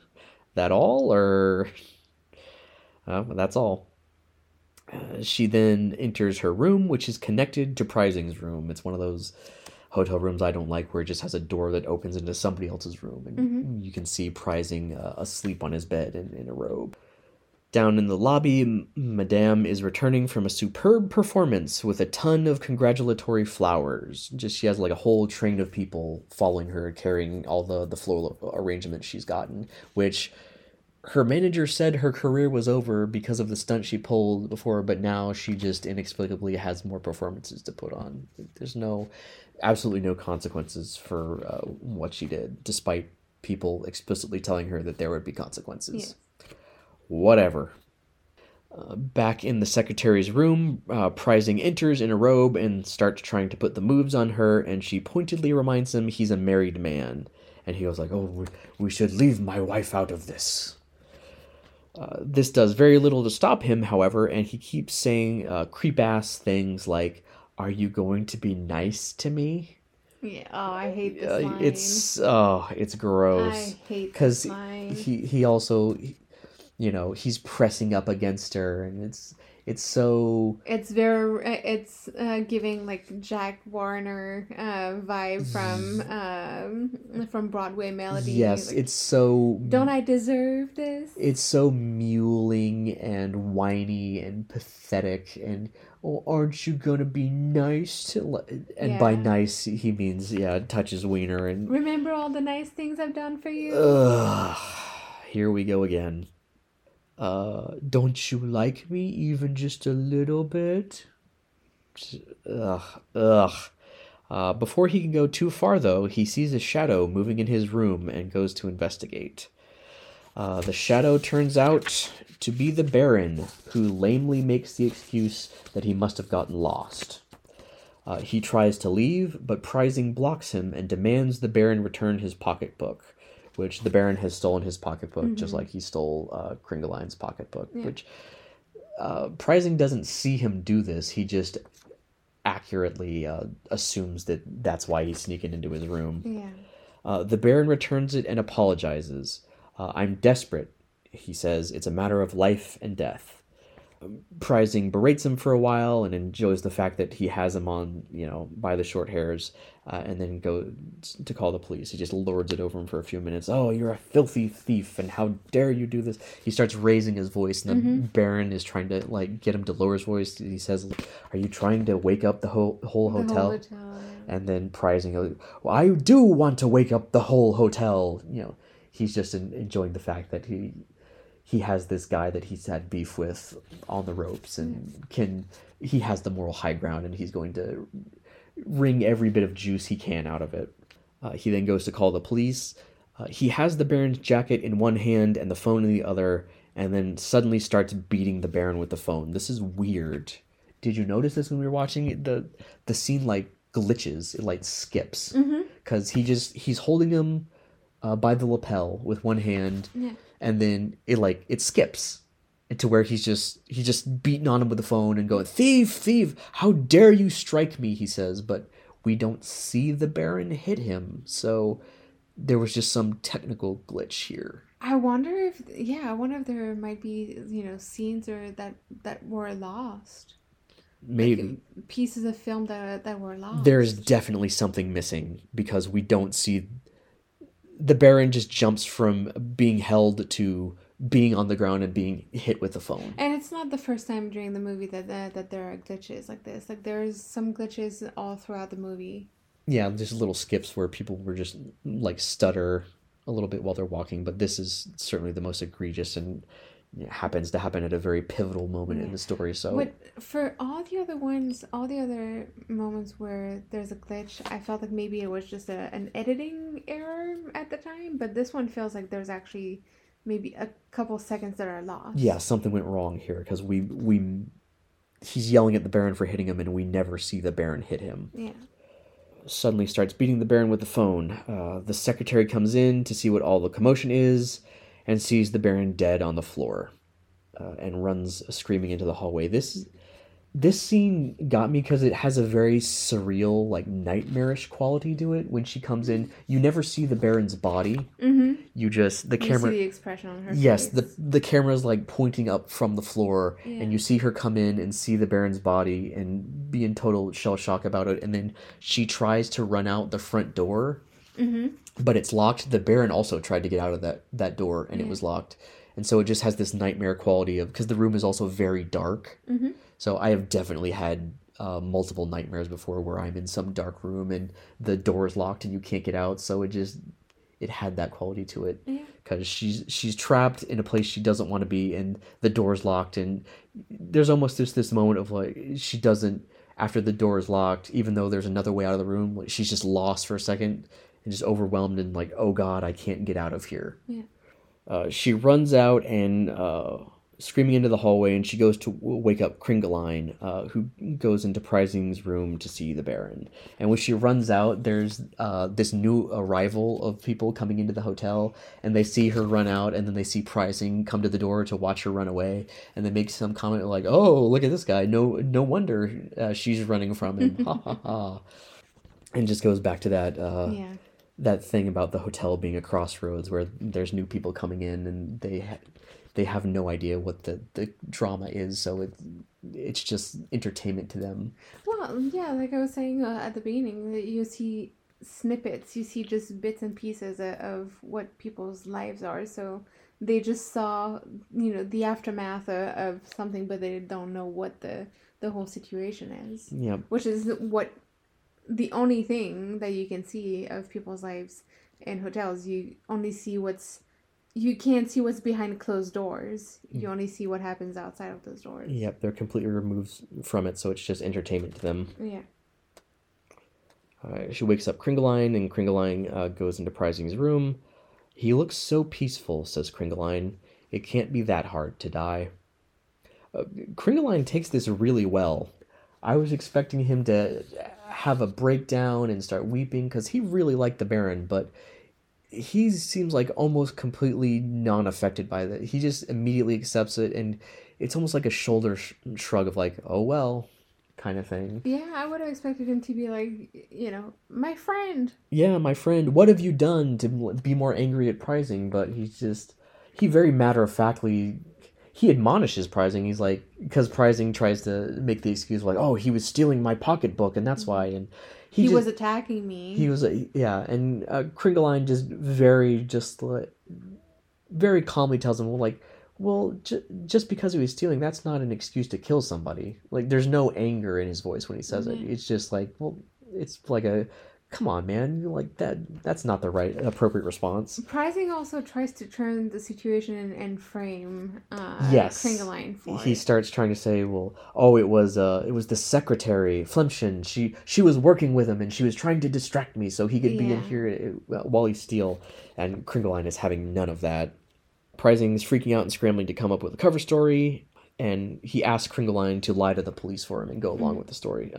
that all, or uh, that's all. Uh, she then enters her room, which is connected to Preysing's room. It's one of those hotel rooms I don't like, where it just has a door that opens into somebody else's room, and you can see Preysing uh, asleep on his bed in, in a robe. Down in the lobby, Madame is returning from a superb performance with a ton of congratulatory flowers. Just she has like a whole train of people following her, carrying all the the floral arrangements she's gotten, which her manager said her career was over because of the stunt she pulled before, but now she just inexplicably has more performances to put on. There's no, absolutely no consequences for uh, what she did, despite people explicitly telling her that there would be consequences Yes. whatever. Uh, back in the secretary's room, uh, Preysing enters in a robe and starts trying to put the moves on her, and she pointedly reminds him he's a married man. And he goes like, "Oh, we, we should leave my wife out of this." Uh, this does very little to stop him, however, and he keeps saying uh, creep ass things like, "Are you going to be nice to me?" Yeah. Oh, I hate this Uh, line. it's oh, it's gross I hate because he he also you know he's pressing up against her and it's it's so It's very. uh, It's uh, giving like Jock Warriner uh, vibe from um, from Broadway Melody. yes like, it's so Don't I deserve this? it's so mewling and whiny and pathetic and oh aren't you gonna be nice to li-" and by nice he means yeah touch his wiener and Remember all the nice things I've done for you? Ugh, here we go again. Uh, don't you like me even just a little bit? Ugh, ugh. Uh, before he can go too far, though, he sees a shadow moving in his room and goes to investigate. Uh, the shadow turns out to be the Baron, who lamely makes the excuse that he must have gotten lost. Uh, he tries to leave, but Preysing blocks him and demands the Baron return his pocketbook, which the Baron has stolen his pocketbook, just like he stole uh, Kringelein's pocketbook. Which uh, Preysing doesn't see him do this; he just accurately uh, assumes that that's why he's sneaking into his room. Yeah. Uh, the Baron returns it and apologizes. Uh, I'm desperate, he says. It's a matter of life and death. Preysing berates him for a while and enjoys the fact that he has him on, you know, by the short hairs, uh, and then goes to call the police. He just lords it over him for a few minutes. Oh, you're a filthy thief, and how dare you do this? He starts raising his voice, and the Baron is trying to like get him to lower his voice. He says, "Are you trying to wake up the whole whole The hotel?" hotel. and then preysing well, I do want to wake up the whole hotel. You know, he's just en- enjoying the fact that he he has this guy that he's had beef with on the ropes and can he has the moral high ground and he's going to wring every bit of juice he can out of it. Uh, he then goes to call the police. Uh, he has the Baron's jacket in one hand and the phone in the other, and then suddenly starts beating the Baron with the phone. This is weird. Did you notice this when we were watching it? The the scene like glitches. It like skips because he just he's holding him uh, by the lapel with one hand, Yeah. And then it like it skips to where he's just he's just beating on him with the phone and going thief thief how dare you strike me he says but we don't see the baron hit him so there was just some technical glitch here I wonder if yeah, I wonder if there might be you know scenes or that that were lost. maybe pieces of film that that were lost. there is definitely something missing because we don't see the baron just jumps from being held to being on the ground and being hit with the phone and it's not the first time during the movie that that, that there are glitches like this. Like there's some glitches all throughout the movie. yeah, just little skips where people were just like stutter a little bit while they're walking, but this is certainly the most egregious and happens to happen at a very pivotal moment in the story. So But for all the other ones, all the other moments where there's a glitch, I felt like maybe it was just a, an editing error at the time. But this one feels like there's actually maybe a couple seconds that are lost. yeah, something went wrong here because we we he's yelling at the Baron for hitting him, and we never see the Baron hit him. Yeah. Suddenly starts beating the Baron with the phone. Uh, the secretary comes in to see what all the commotion is, and sees the Baron dead on the floor, uh, and runs screaming into the hallway. This this scene got me because it has a very surreal, like nightmarish quality to it. When she comes in, you never see the Baron's body. Mm-hmm. You just the You camera. see the expression on her face. Yes, face. the the camera's like pointing up from the floor, Yeah. and you see her come in and see the Baron's body and be in total shell shock about it. And then she tries to run out the front door, Mm-hmm. but it's locked. The Baron also tried to get out of that that door, and it was locked. And so it just has this nightmare quality of because the room is also very dark. Mm-hmm. So I have definitely had uh, multiple nightmares before where I'm in some dark room and the door is locked and you can't get out. So it just it had that quality to it Yeah. because she's she's trapped in a place she doesn't want to be and the door's locked and there's almost just this moment of like she doesn't after the door is locked even though there's another way out of the room like she's just lost for a second and just overwhelmed and like oh god i can't get out of here. Yeah. uh, she runs out and uh, screaming into the hallway and she goes to wake up kringelein uh, who goes into preysing's room to see the baron. And when she runs out there's uh, this new arrival of people coming into the hotel and they see her run out and then they see preysing come to the door to watch her run away and they make some comment like oh look at this guy. No no wonder uh, she's running from him. Ha ha ha. And just goes back to that uh, Yeah. That thing about the hotel being a crossroads where there's new people coming in and they ha- they have no idea what the, the drama is so it it's just entertainment to them. Well, um, yeah, like I was saying uh, at the beginning, that you see snippets, you see just bits and pieces of, of what people's lives are. So they just saw, you know, the aftermath of, of something, but they don't know what the the whole situation is, yeah which is what the only thing that you can see of people's lives in hotels. You only see what's you can't see what's behind closed doors. You only see what happens outside of those doors. yep they're completely removed from it so it's just entertainment to them Yeah. uh, she wakes up kringelein and kringelein uh, goes into preysing's room he looks so peaceful says kringelein it can't be that hard to die uh, takes this really well I was expecting him to have a breakdown and start weeping because he really liked the Baron, but he seems like almost completely non-affected by that. He just immediately accepts it, and it's almost like a shoulder sh- shrug of like, "Oh well," kind of thing. Yeah, I would have expected him to be like, you know, my friend. Yeah, my friend, what have you done to be more angry at Preysing? But he's just he very matter of factly he admonishes Preysing. He's like because Preysing tries to make the excuse like, "Oh, he was stealing my pocketbook, and that's why." And He, just- was attacking me. He was, a, yeah, and uh, Kringelein just very, just like, very calmly tells him, well, like, well, j- just because he was stealing, that's not an excuse to kill somebody. Like, there's no anger in his voice when he says it. Mhm. It's just like, well, it's like a, come on, man, You're like that. That's not the right appropriate response. Preysing also tries to turn the situation and, and frame uh, Yes. Kringelein for He it. starts trying to say, well, oh, it was, uh, it was the secretary, Flaemmchen. She, she was working with him, and she was trying to distract me so he could be in here uh, while he steal. And Kringelein is having none of that. Preysing is freaking out and scrambling to come up with a cover story, and he asks Kringelein to lie to the police for him and go along with the story.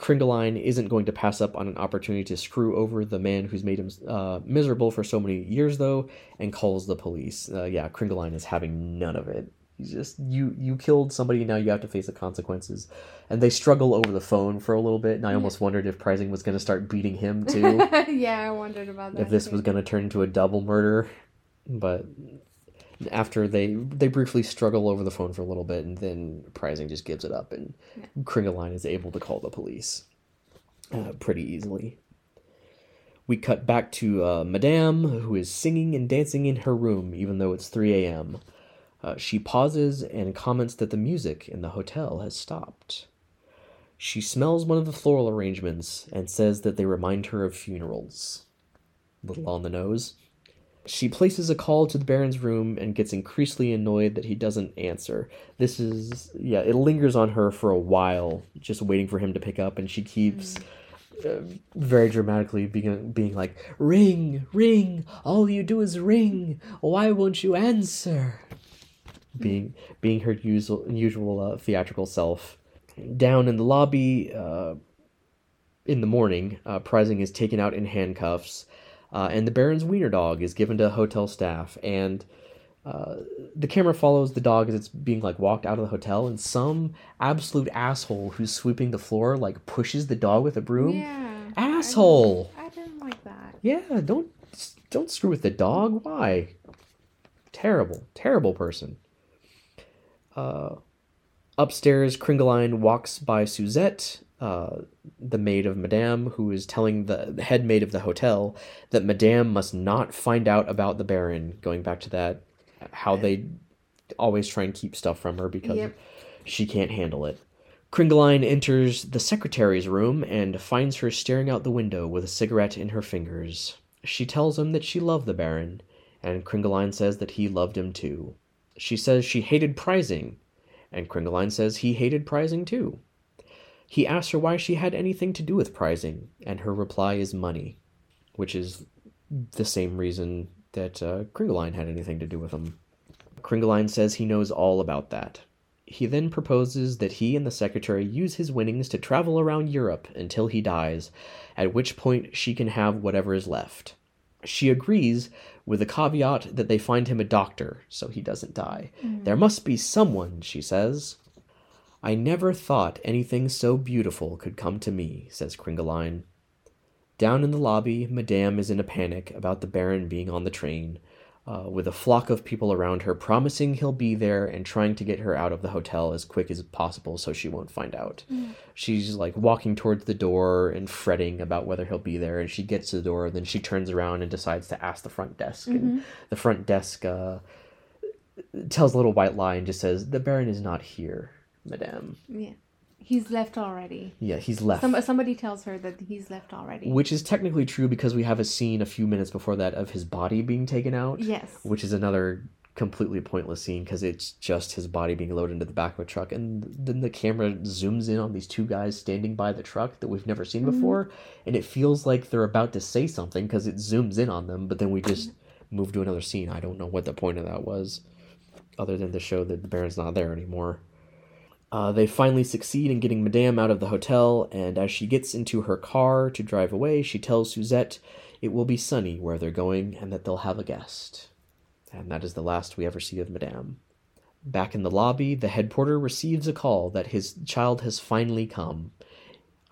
Kringelein isn't going to pass up on an opportunity to screw over the man who's made him uh, miserable for so many years, though, and calls the police. Uh, yeah, Kringelein is having none of it. He's just you you killed somebody now you have to face the consequences and they struggle over the phone for a little bit and i almost wondered if preysing was going to start beating him too yeah, I wondered about that. if this too. was going to turn into a double murder but after they they briefly struggle over the phone for a little bit and then preysing just gives it up and Yeah. kringelein is able to call the police uh, pretty easily we cut back to uh, madame who is singing and dancing in her room even though it's 3 a.m uh, she pauses and comments that the music in the hotel has stopped She smells one of the floral arrangements and says that they remind her of funerals. a Little on the nose. She places a call to the Baron's room and gets increasingly annoyed that he doesn't answer. This is, yeah, it lingers on her for a while, just waiting for him to pick up, and she keeps uh, very dramatically being, being like, Ring, ring, all you do is ring. Why won't you answer? Being, being her usual, usual uh, theatrical self. Down in the lobby, uh, in the morning, uh, Preysing is taken out in handcuffs, uh, and the Baron's wiener dog is given to hotel staff. And uh, the camera follows the dog as it's being like walked out of the hotel, and some absolute asshole who's sweeping the floor like pushes the dog with a broom. Yeah. Asshole. I didn't, I didn't like that. Yeah, don't don't screw with the dog. Why? Terrible, terrible person. Uh, upstairs, Kringelein walks by Suzette, uh, the maid of Madame, who is telling the, the head maid of the hotel that Madame must not find out about the Baron. Going back to that, how they always try and keep stuff from her because Yep. she can't handle it. Kringelein enters the secretary's room and finds her staring out the window with a cigarette in her fingers. She tells him that she loved the Baron, and Kringelein says that he loved him too. She says she hated Preysing, and Kringelein says he hated Preysing too. He asks her why she had anything to do with Preysing, and her reply is money, which is the same reason that uh, Kringelein had anything to do with him. Kringelein says he knows all about that. He then proposes that he and the secretary use his winnings to travel around Europe until he dies, at which point she can have whatever is left. She agrees with the caveat that they find him a doctor so he doesn't die. There must be someone, she says. I never thought anything so beautiful could come to me, says Kringelein. Down in the lobby, Madame is in a panic about the Baron being on the train, uh, with a flock of people around her promising he'll be there and trying to get her out of the hotel as quick as possible so she won't find out. She's like walking towards the door and fretting about whether he'll be there, and she gets to the door, then she turns around and decides to ask the front desk. And the front desk uh, tells a little white lie and just says, The Baron is not here, Madame. Yeah. He's left already. Yeah, he's left. Some, somebody tells her that he's left already. Which is technically true because we have a scene a few minutes before that of his body being taken out. Yes. Which is another completely pointless scene because it's just his body being loaded into the back of a truck. And then the camera zooms in on these two guys standing by the truck that we've never seen mm-hmm. before. And it feels like they're about to say something because it zooms in on them, but then we just move to another scene. I don't know what the point of that was, other than to show that the Baron's not there anymore. Uh, they finally succeed in getting Madame out of the hotel, and as she gets into her car to drive away, she tells Suzette it will be sunny where they're going and that they'll have a guest. And that is the last we ever see of Madame. Back in the lobby, the head porter receives a call that his child has finally come.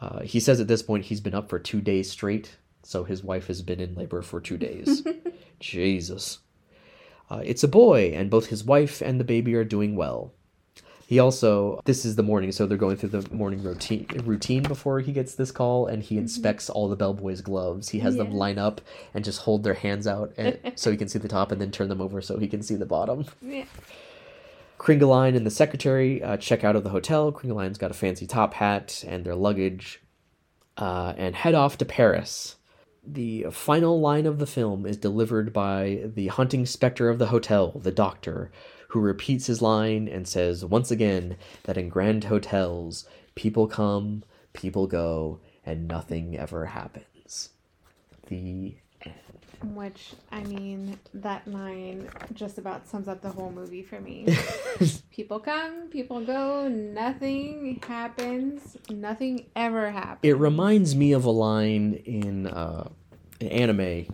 Uh, he says at this point he's been up for two days straight, so his wife has been in labor for two days. Jesus. Uh, it's a boy, and both his wife and the baby are doing well. He also, this is the morning, so they're going through the morning routine routine before he gets this call, and he inspects all the bellboys' gloves. He has them line up and just hold their hands out and, so he can see the top, and then turn them over so he can see the bottom. Yeah. Kringelein and the secretary uh, check out of the hotel. Kringelein's got a fancy top hat and their luggage, uh, and head off to Paris. The final line of the film is delivered by the hunting specter of the hotel, the doctor, who repeats his line and says once again that in grand hotels, people come, people go, and nothing ever happens. The end. Which, I mean, that line just about sums up the whole movie for me. people come, people go, nothing happens, nothing ever happens. It reminds me of a line in uh, an anime,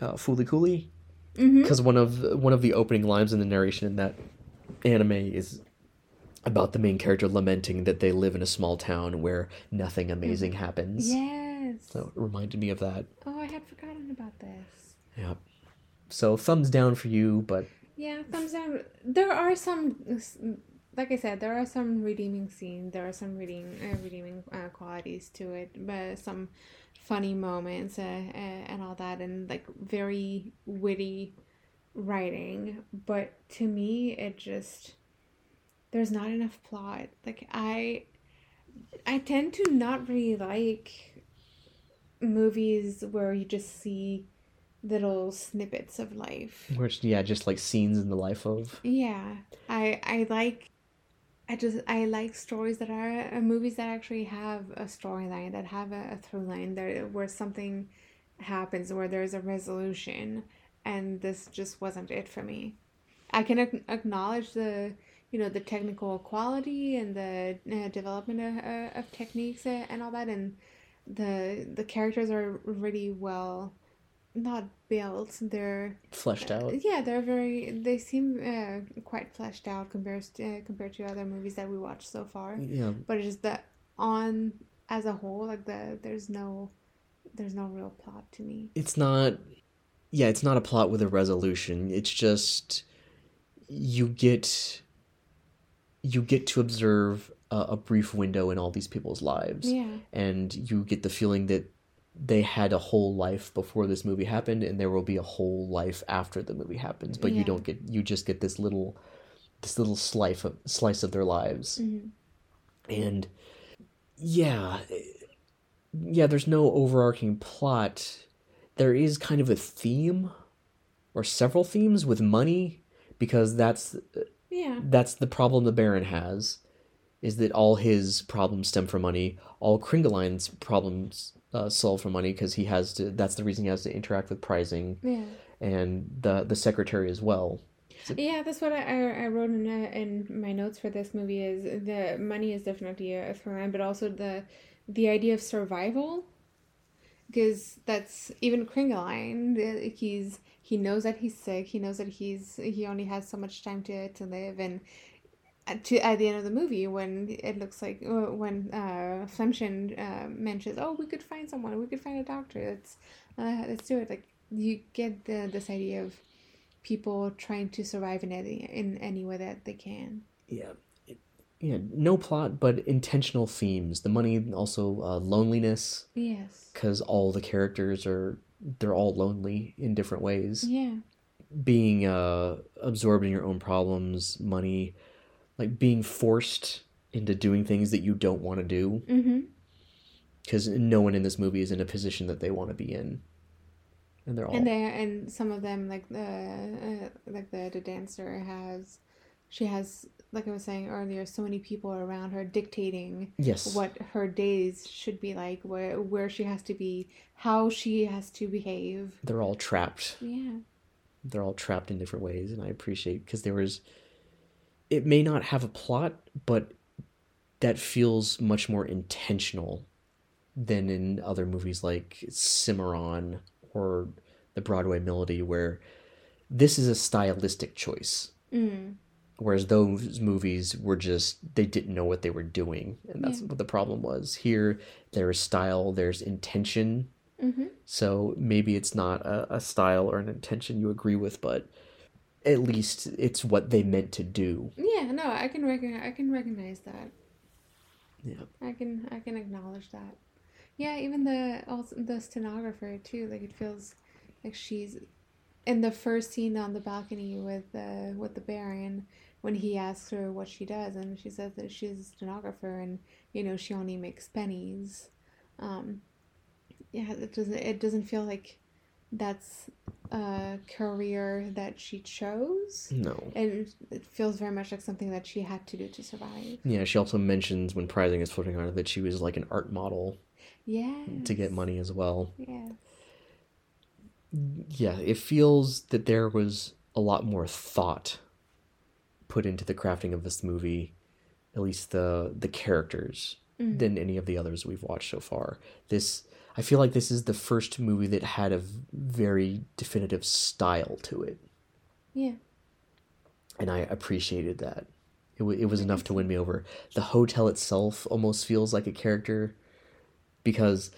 uh, Fooly Cooly, Because one of the, one of the opening lines in the narration in that anime is about the main character lamenting that they live in a small town where nothing amazing happens. Yes. So it reminded me of that. Oh, I had forgotten about this. Yeah. So thumbs down for you, but Yeah, thumbs down. There are some, like I said, there are some redeeming scenes. There are some reading, uh, redeeming uh, qualities to it, but some funny moments uh, uh, and all that, and like very witty writing. But to me, it just there's not enough plot. Like I, I tend to not really like movies where you just see little snippets of life. Which yeah, just like scenes in the life of. Yeah, I I like. I just I like stories that are uh, movies that actually have a storyline that have a, a through line there where something happens where there's a resolution and this just wasn't it for me. I can ac- acknowledge the you know the technical quality and the uh, development of, uh, of techniques and all that and the the characters are really well not built. They're fleshed out? yeah they're very they seem uh, quite fleshed out compared to, uh, compared to other movies that we watched so far. Yeah. But it's just that on as a whole like the there's no there's no real plot to me. It's not yeah it's not a plot with a resolution. It's just you get you get to observe a, a brief window in all these people's lives. Yeah. And you get the feeling that they had a whole life before this movie happened and there will be a whole life after the movie happens but Yeah. you don't get you just get this little this little slice of slice of their lives Mhm. and yeah yeah there's no overarching plot there is kind of a theme or several themes with money because that's yeah that's the problem the Baron has, is that all his problems stem from money. All Kringelein's problems uh, solve for money because he has to. That's the reason he has to interact with Preysing yeah and the the secretary as well. Yeah, that's what I, I, wrote in uh, in my notes for this movie is the money is definitely a through but also the the idea of survival, because that's even Kringelein. He's he knows that he's sick. He knows that he's he only has so much time to to live, and at, to at the end of the movie when it looks like uh, when uh, Flaemmchen uh, mentions, oh, we could find someone, we could find a doctor. Let's uh, let's do it. Like you get the this idea of people trying to survive in any in any way that they can. Yeah. It- Yeah, no plot, but intentional themes. The money, also uh, loneliness, Yes. because all the characters are they're all lonely in different ways. Yeah. being uh absorbed in your own problems money like being forced into doing things that you don't want to do Mm-hmm. because no one in this movie is in a position that they want to be in and they're all And they and some of them like the uh, like the the dancer has, she has like I was saying earlier, so many people around her dictating yes what her days should be like, where where she has to be, how she has to behave. they're all trapped Yeah. they're all trapped in different ways and i appreciate because there was it may not have a plot but that feels much more intentional than in other movies like cimarron or the broadway melody where this is a stylistic choice Mm. whereas those movies were just they didn't know what they were doing and that's Yeah. what the problem was here there's style there's intention Mm-hmm. so maybe it's not a, a style or an intention you agree with, but at least it's what they meant to do. Yeah. No, I can recognize. I can recognize that. Yeah. I can I can acknowledge that. Yeah, even the also the stenographer too. Like it feels like she's in the first scene on the balcony with the with the Baron when he asks her what she does, and she says that she's a stenographer, and you know she only makes pennies. Um, yeah, it doesn't it doesn't feel like that's a career that she chose. No. And it feels very much like something that she had to do to survive. Yeah, she also mentions when Preysing is floating on her that she was like an art model Yeah. to get money as well. Yeah. Yeah, it feels that there was a lot more thought put into the crafting of this movie, at least the the characters, Mm. than any of the others we've watched so far. This I feel like this is the first movie that had a very definitive style to it. Yeah. and I appreciated that. It, w- it was enough to win me over. The hotel itself almost feels like a character because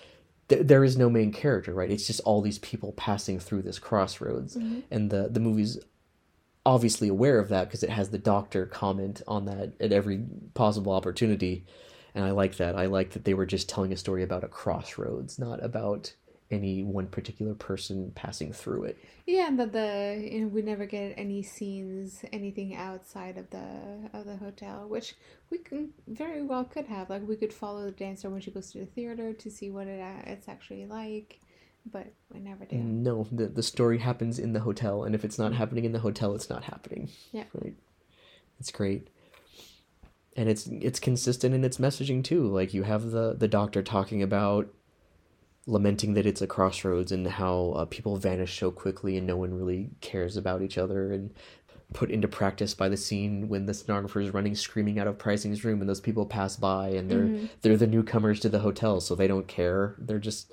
th- there is no main character, right? It's just all these people passing through this crossroads, Mhm. and the the movie's obviously aware of that because it has the doctor comment on that at every possible opportunity, and I like that. I like that they were just telling a story about a crossroads, not about any one particular person passing through it. Yeah, and that the you know, we never get any scenes, anything outside of the of the hotel, which we can very well could have. Like we could follow the dancer when she goes to the theater to see what it uh, it's actually like, but we never do. No, the the story happens in the hotel, and if it's not happening in the hotel, it's not happening. Yeah. Right. It's great. And it's it's consistent in its messaging too. Like you have the the doctor talking about lamenting that it's a crossroads and how uh, people vanish so quickly and no one really cares about each other and put into practice by the scene when the stenographer is running screaming out of Preysing's room and those people pass by and they're Mhm. they're the newcomers to the hotel so they don't care they're just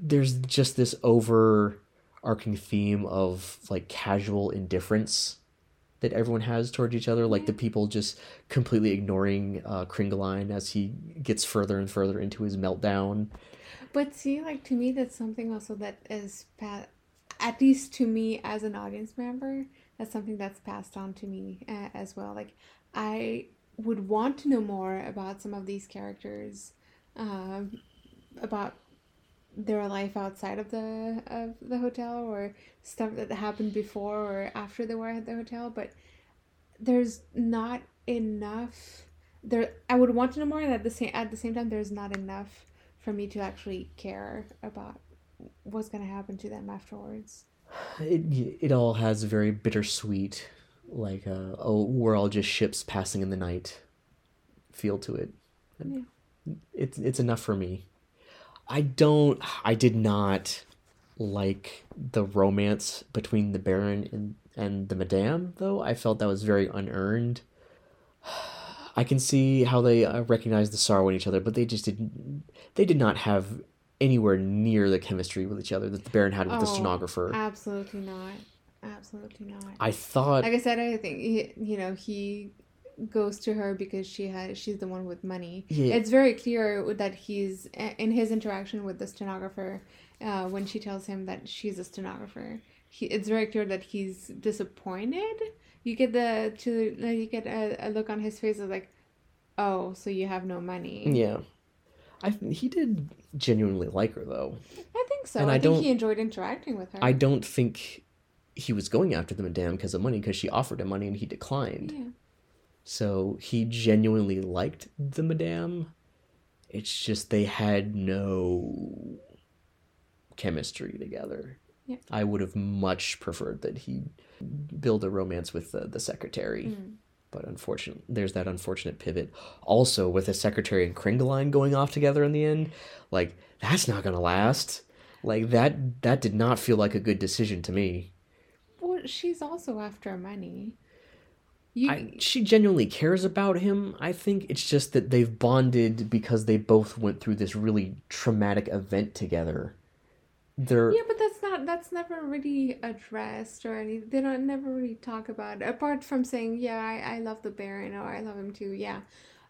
there's just this overarching theme of like casual indifference that everyone has towards each other like the people just completely ignoring uh, Kringelein as he gets further and further into his meltdown But see, like to me, that's something also that is pa- at least to me as an audience member, that's something that's passed on to me uh, as well. Like I would want to know more about some of these characters, um, about their life outside of the of the hotel or stuff that happened before or after they were at the hotel. But there's not enough. There, I would want to know more, and at the same at the same time, there's not enough for me to actually care about what's gonna happen to them afterwards. it, it all has a very bittersweet like uh, oh we're all just ships passing in the night feel to it Yeah. it's it's enough for me i don't i did not like the romance between the baron and and the madame though i felt that was very unearned i can see how they uh, recognize the sorrow in each other but they just didn't they did not have anywhere near the chemistry with each other that the baron had with the Oh, stenographer Absolutely not. Absolutely not. I thought like I said, I think he, you know he goes to her because she has she's the one with money. Yeah. It's very clear that he's in his interaction with the stenographer uh, when she tells him that she's a stenographer. He, it's very clear that he's disappointed. You get the to you get a, a look on his face of like, oh, so you have no money. yeah. I he did genuinely like her though. I think so. And I, I think he enjoyed interacting with her. I don't think he was going after the madame because of money because she offered him money and he declined. yeah. So he genuinely liked the madame. It's just they had no chemistry together. Yeah. I would have much preferred that he build a romance with the, the secretary. Mm. But unfortunately, there's that unfortunate pivot. Also, with the secretary and Kringelein going off together in the end, like that's not gonna last. Like that that did not feel like a good decision to me. Well, she's also after money. You, I, she genuinely cares about him. I think it's just that they've bonded because they both went through this really traumatic event together. They're yeah, but that's not that's never really addressed or any. They don't never really talk about it, apart from saying, "Yeah, I, I love the Baron," or "I love him too." Yeah,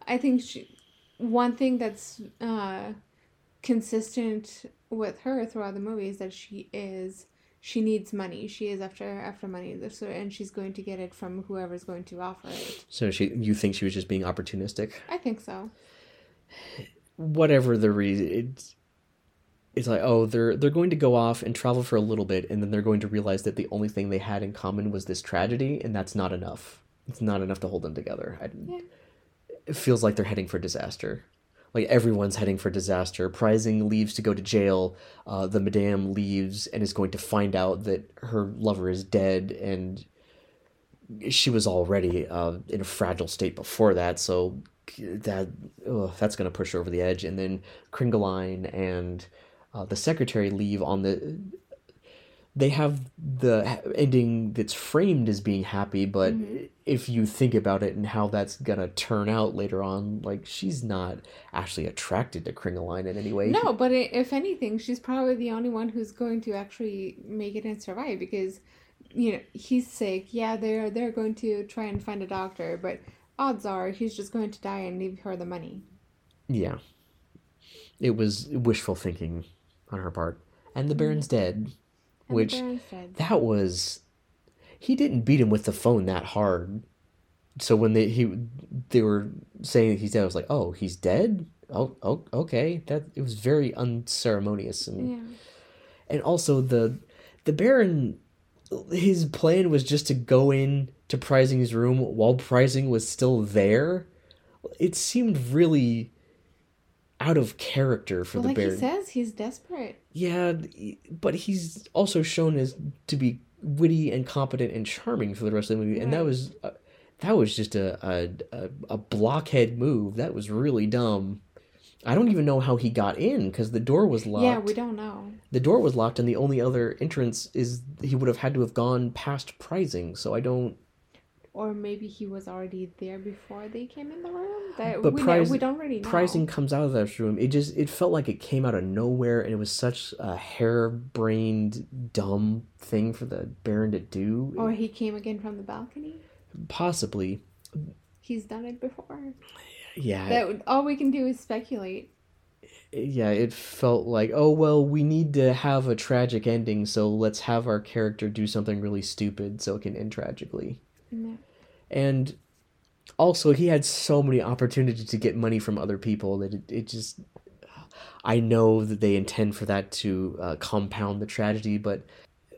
I think she. One thing that's uh, consistent with her throughout the movie is that she is she needs money. She is after after money, so and she's going to get it from whoever's going to offer it. so she. You think she was just being opportunistic? I think so. whatever the reason it's it's like oh they're they're going to go off and travel for a little bit and then they're going to realize that the only thing they had in common was this tragedy and that's not enough it's not enough to hold them together I, Yeah. it feels like they're heading for disaster like everyone's heading for disaster Preysing leaves to go to jail uh, the madame leaves and is going to find out that her lover is dead and she was already uh, in a fragile state before that, so that ugh, that's gonna push her over the edge. And then Kringelein and uh, the secretary leave on the. They have the ending that's framed as being happy, but mm-hmm. if you think about it and how that's gonna turn out later on, like she's not actually attracted to Kringelein in any way. No, but if anything, she's probably the only one who's going to actually make it and survive because, you know, he's sick. Yeah, they're they're going to try and find a doctor, but odds are he's just going to die and leave her the money. Yeah. It was wishful thinking on her part. And the mm-hmm. Baron's dead. Which- the Baron's dead. That was he didn't beat him with the phone that hard. So when they he they were saying he's dead, I was like, Oh, he's dead? oh, oh okay that it was very unceremonious and Yeah. and also the the baron his plan was just to go in to preysing's room while preysing was still there it seemed really out of character for Well, the like baron he says, he's desperate. yeah but he's also shown as to be witty and competent and charming for the rest of the movie. And that was uh, that was just a, a a a blockhead move. That was really dumb. I don't even know how he got in because the door was locked Yeah, we don't know. the door was locked and the only other entrance is he would have had to have gone past preysing so i don't Or maybe he was already there before they came in the room. That But we, know- Prize- we don't really know. preysing comes out of that room it just it felt like it came out of nowhere and it was such a harebrained dumb thing for the baron to do Or he came again from the balcony. possibly He's done it before. yeah That all we can do is speculate. yeah it felt like oh well we need to have a tragic ending so let's have our character do something really stupid so it can end tragically No. And also he had so many opportunities to get money from other people that it, it just i know that they intend for that to uh, compound the tragedy but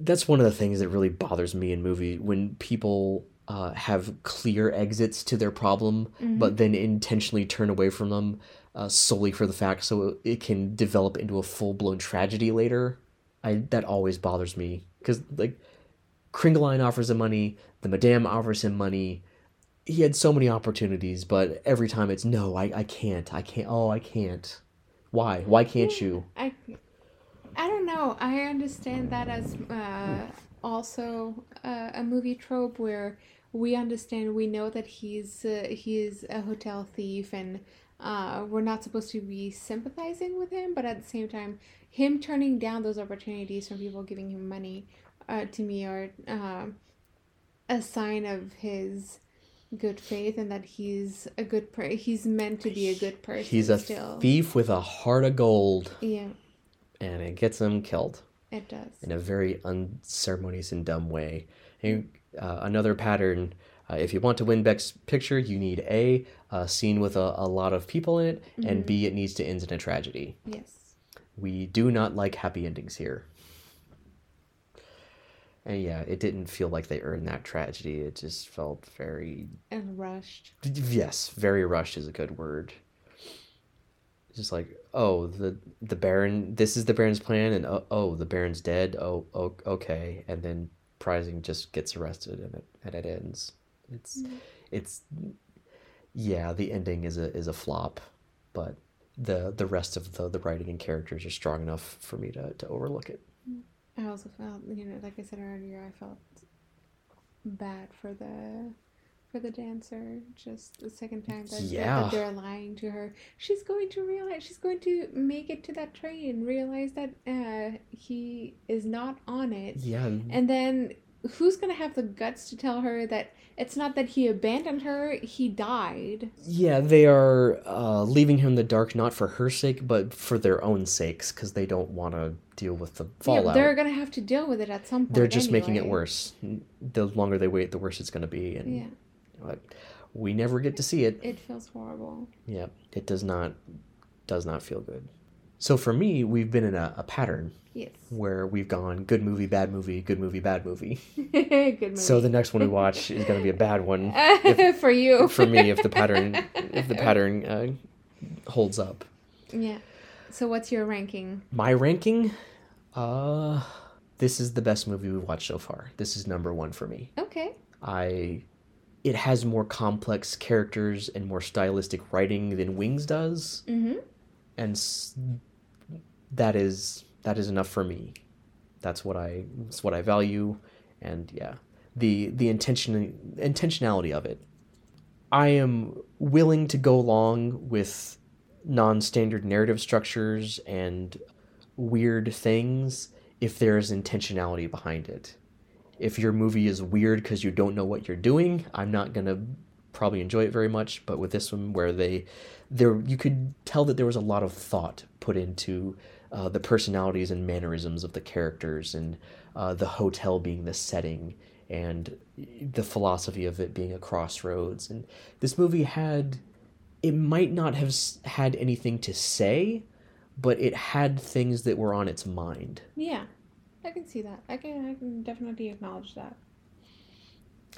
that's one of the things that really bothers me in movie when people uh, have clear exits to their problem but then intentionally turn away from them uh, solely for the fact so it can develop into a full-blown tragedy later. I that always bothers me. Because like Kringelein offers him money, the Madame offers him money. He had so many opportunities, but every time it's no, I, I can't, I can't, oh, I can't. Why? Why can't you? I, I don't know. I understand that as uh, also uh, a movie trope where we understand, we know that he's uh, he's a hotel thief, and uh, we're not supposed to be sympathizing with him. But at the same time, him turning down those opportunities from people giving him money, uh, to me, are um a sign of his good faith and that he's a good per- he's meant to be a good person He's a still thief with a heart of gold, yeah and it gets him killed it does in a very unceremonious and dumb way. And uh, another pattern. Uh, if you want to win Best Picture, you need A, a scene with a, a lot of people in it, and B, it needs to end in a tragedy. yes We do not like happy endings here. And yeah, it didn't feel like they earned that tragedy. It just felt very and rushed. yes, very rushed is a good word. Just like, oh, the the Baron this is the Baron's plan and oh, oh the Baron's dead. Oh, oh okay. And then Preysing just gets arrested and it and it ends. It's mm. it's yeah, the ending is a is a flop, but the the rest of the the writing and characters are strong enough for me to to overlook it. I also felt, you know, like I said earlier, I felt bad for the for the dancer. Just the second time that, Yeah. that they're lying to her, she's going to realize she's going to make it to that train, realize that uh, he is not on it, Yeah, and then who's gonna have the guts to tell her that it's not that he abandoned her, he died. Yeah, they are uh, leaving him in the dark not for her sake, but for their own sakes, because they don't want to deal with the fallout. Yeah, they're gonna have to deal with it at some point. They're just making it worse. The longer they wait, the worse it's going to be, and Yeah, but we never get to see it. it feels horrible. Yeah, it does not does not feel good. So for me, we've been in a, a pattern Yes. where we've gone good movie, bad movie, good movie, bad movie. Good movie. So the next one we watch is going to be a bad one for you. for me if the pattern if the pattern uh, holds up. Yeah. So what's your ranking? My ranking, uh, this is the best movie we've watched so far. This is number one for me. Okay. I, it has more complex characters and more stylistic writing than Wings does, Mm-hmm. and that is that is enough for me. That's what I that's what I value, and yeah, the the intention intentionality of it. I am willing to go along with non-standard narrative structures and weird things if there's intentionality behind it. If your movie is weird because you don't know what you're doing, I'm not gonna probably enjoy it very much. But with this one, where they, there, you could tell that there was a lot of thought put into uh, the personalities and mannerisms of the characters, and uh, the hotel being the setting, and the philosophy of it being a crossroads. And this movie had it might not have had anything to say, but it had things that were on its mind. Yeah, I can see that. I can I can definitely acknowledge that.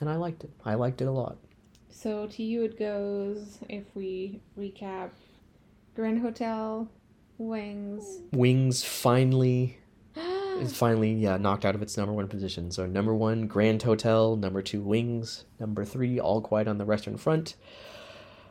And I liked it. I liked it a lot. So to you it goes if we recap Grand Hotel, Wings. Wings finally is finally yeah knocked out of its number one position. So number one, Grand Hotel. Number two, Wings. Number three, All Quiet on the Western Front.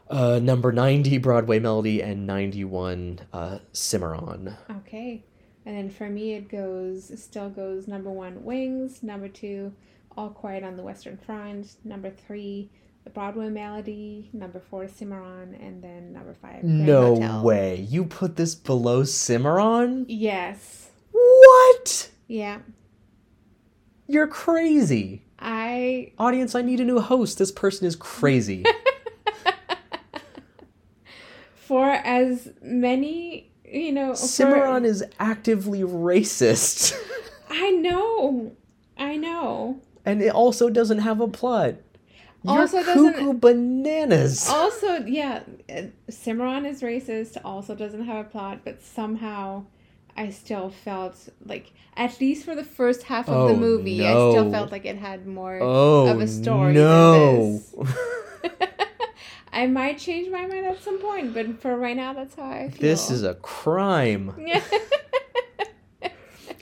Uh, number ninety, Broadway Melody, and ninety-one, uh, Cimarron. okay. And then for me it goes still goes number one Wings, number two All Quiet on the Western Front, number three the Broadway Melody, number four Cimarron, and then number five Grand No Hotel. way! You put this below Cimarron? Yes. What? Yeah. You're crazy. I Audience, I need a new host. This person is crazy. for as many you know for- Cimarron is actively racist. I know. I know. and it also doesn't have a plot. You're Also doesn't- cuckoo bananas. Also, yeah, Cimarron is racist, also doesn't have a plot, but somehow I still felt like, at least for the first half of the Oh, movie, I still felt like it had more oh of a story no! than this. I might change my mind at some point, but for right now, that's how I feel. this is a crime.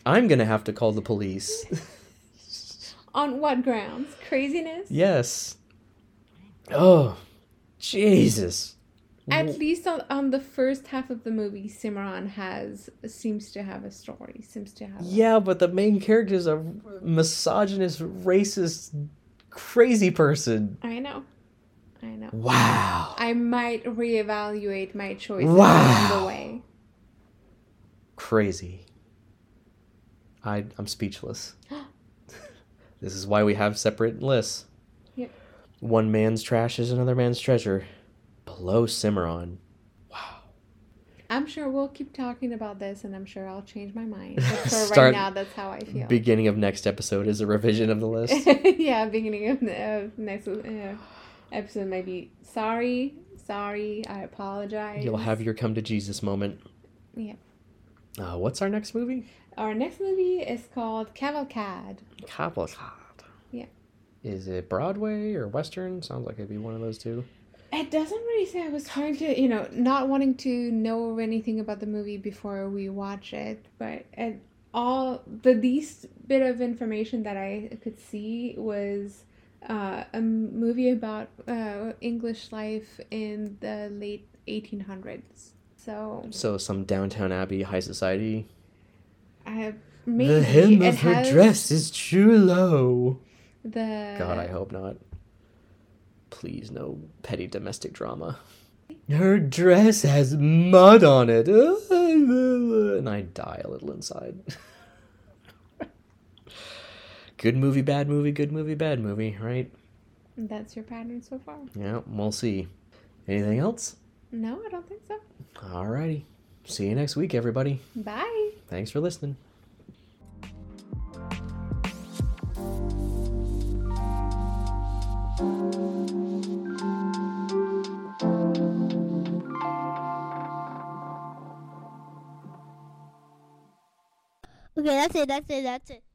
I'm gonna have to call the police. On what grounds? Craziness? yes. Oh, Jesus. At least on, on the first half of the movie, Cimarron has seems to have a story. Seems to have. Yeah, but the main character is a misogynist, racist, crazy person. I know. I know. Wow. I might reevaluate my choices Wow. along the way. Crazy. I I'm speechless. this is why we have separate lists. One man's trash is another man's treasure. Below Cimarron. Wow. I'm sure we'll keep talking about this, and I'm sure I'll change my mind. But for right Start- now, that's how I feel. Beginning of next episode is a revision of the list. yeah, beginning of next uh, episode, maybe. Sorry, sorry. I apologize. You'll have your come to Jesus moment. Yeah. Uh, what's our next movie? Our next movie is called Cavalcade. Cavalcade. Is it Broadway or Western? Sounds like it'd be one of those two. It doesn't really say. I was trying to, you know, not wanting to know anything about the movie before we watch it, but it, all the least bit of information that I could see was uh, a movie about uh, English life in the late 1800s. So So some Downton Abbey high society. I have maybe the hem of her has dress is too low. The God, I hope not. Please, no petty domestic drama. Her dress has mud on it. And I die a little inside. good movie, bad movie, good movie, bad movie, right? That's your pattern so far. Yeah, we'll see. Anything else? No, I don't think so. Alrighty. See you next week, everybody. Bye. Thanks for listening. Okay, that's it. That's it. That's it.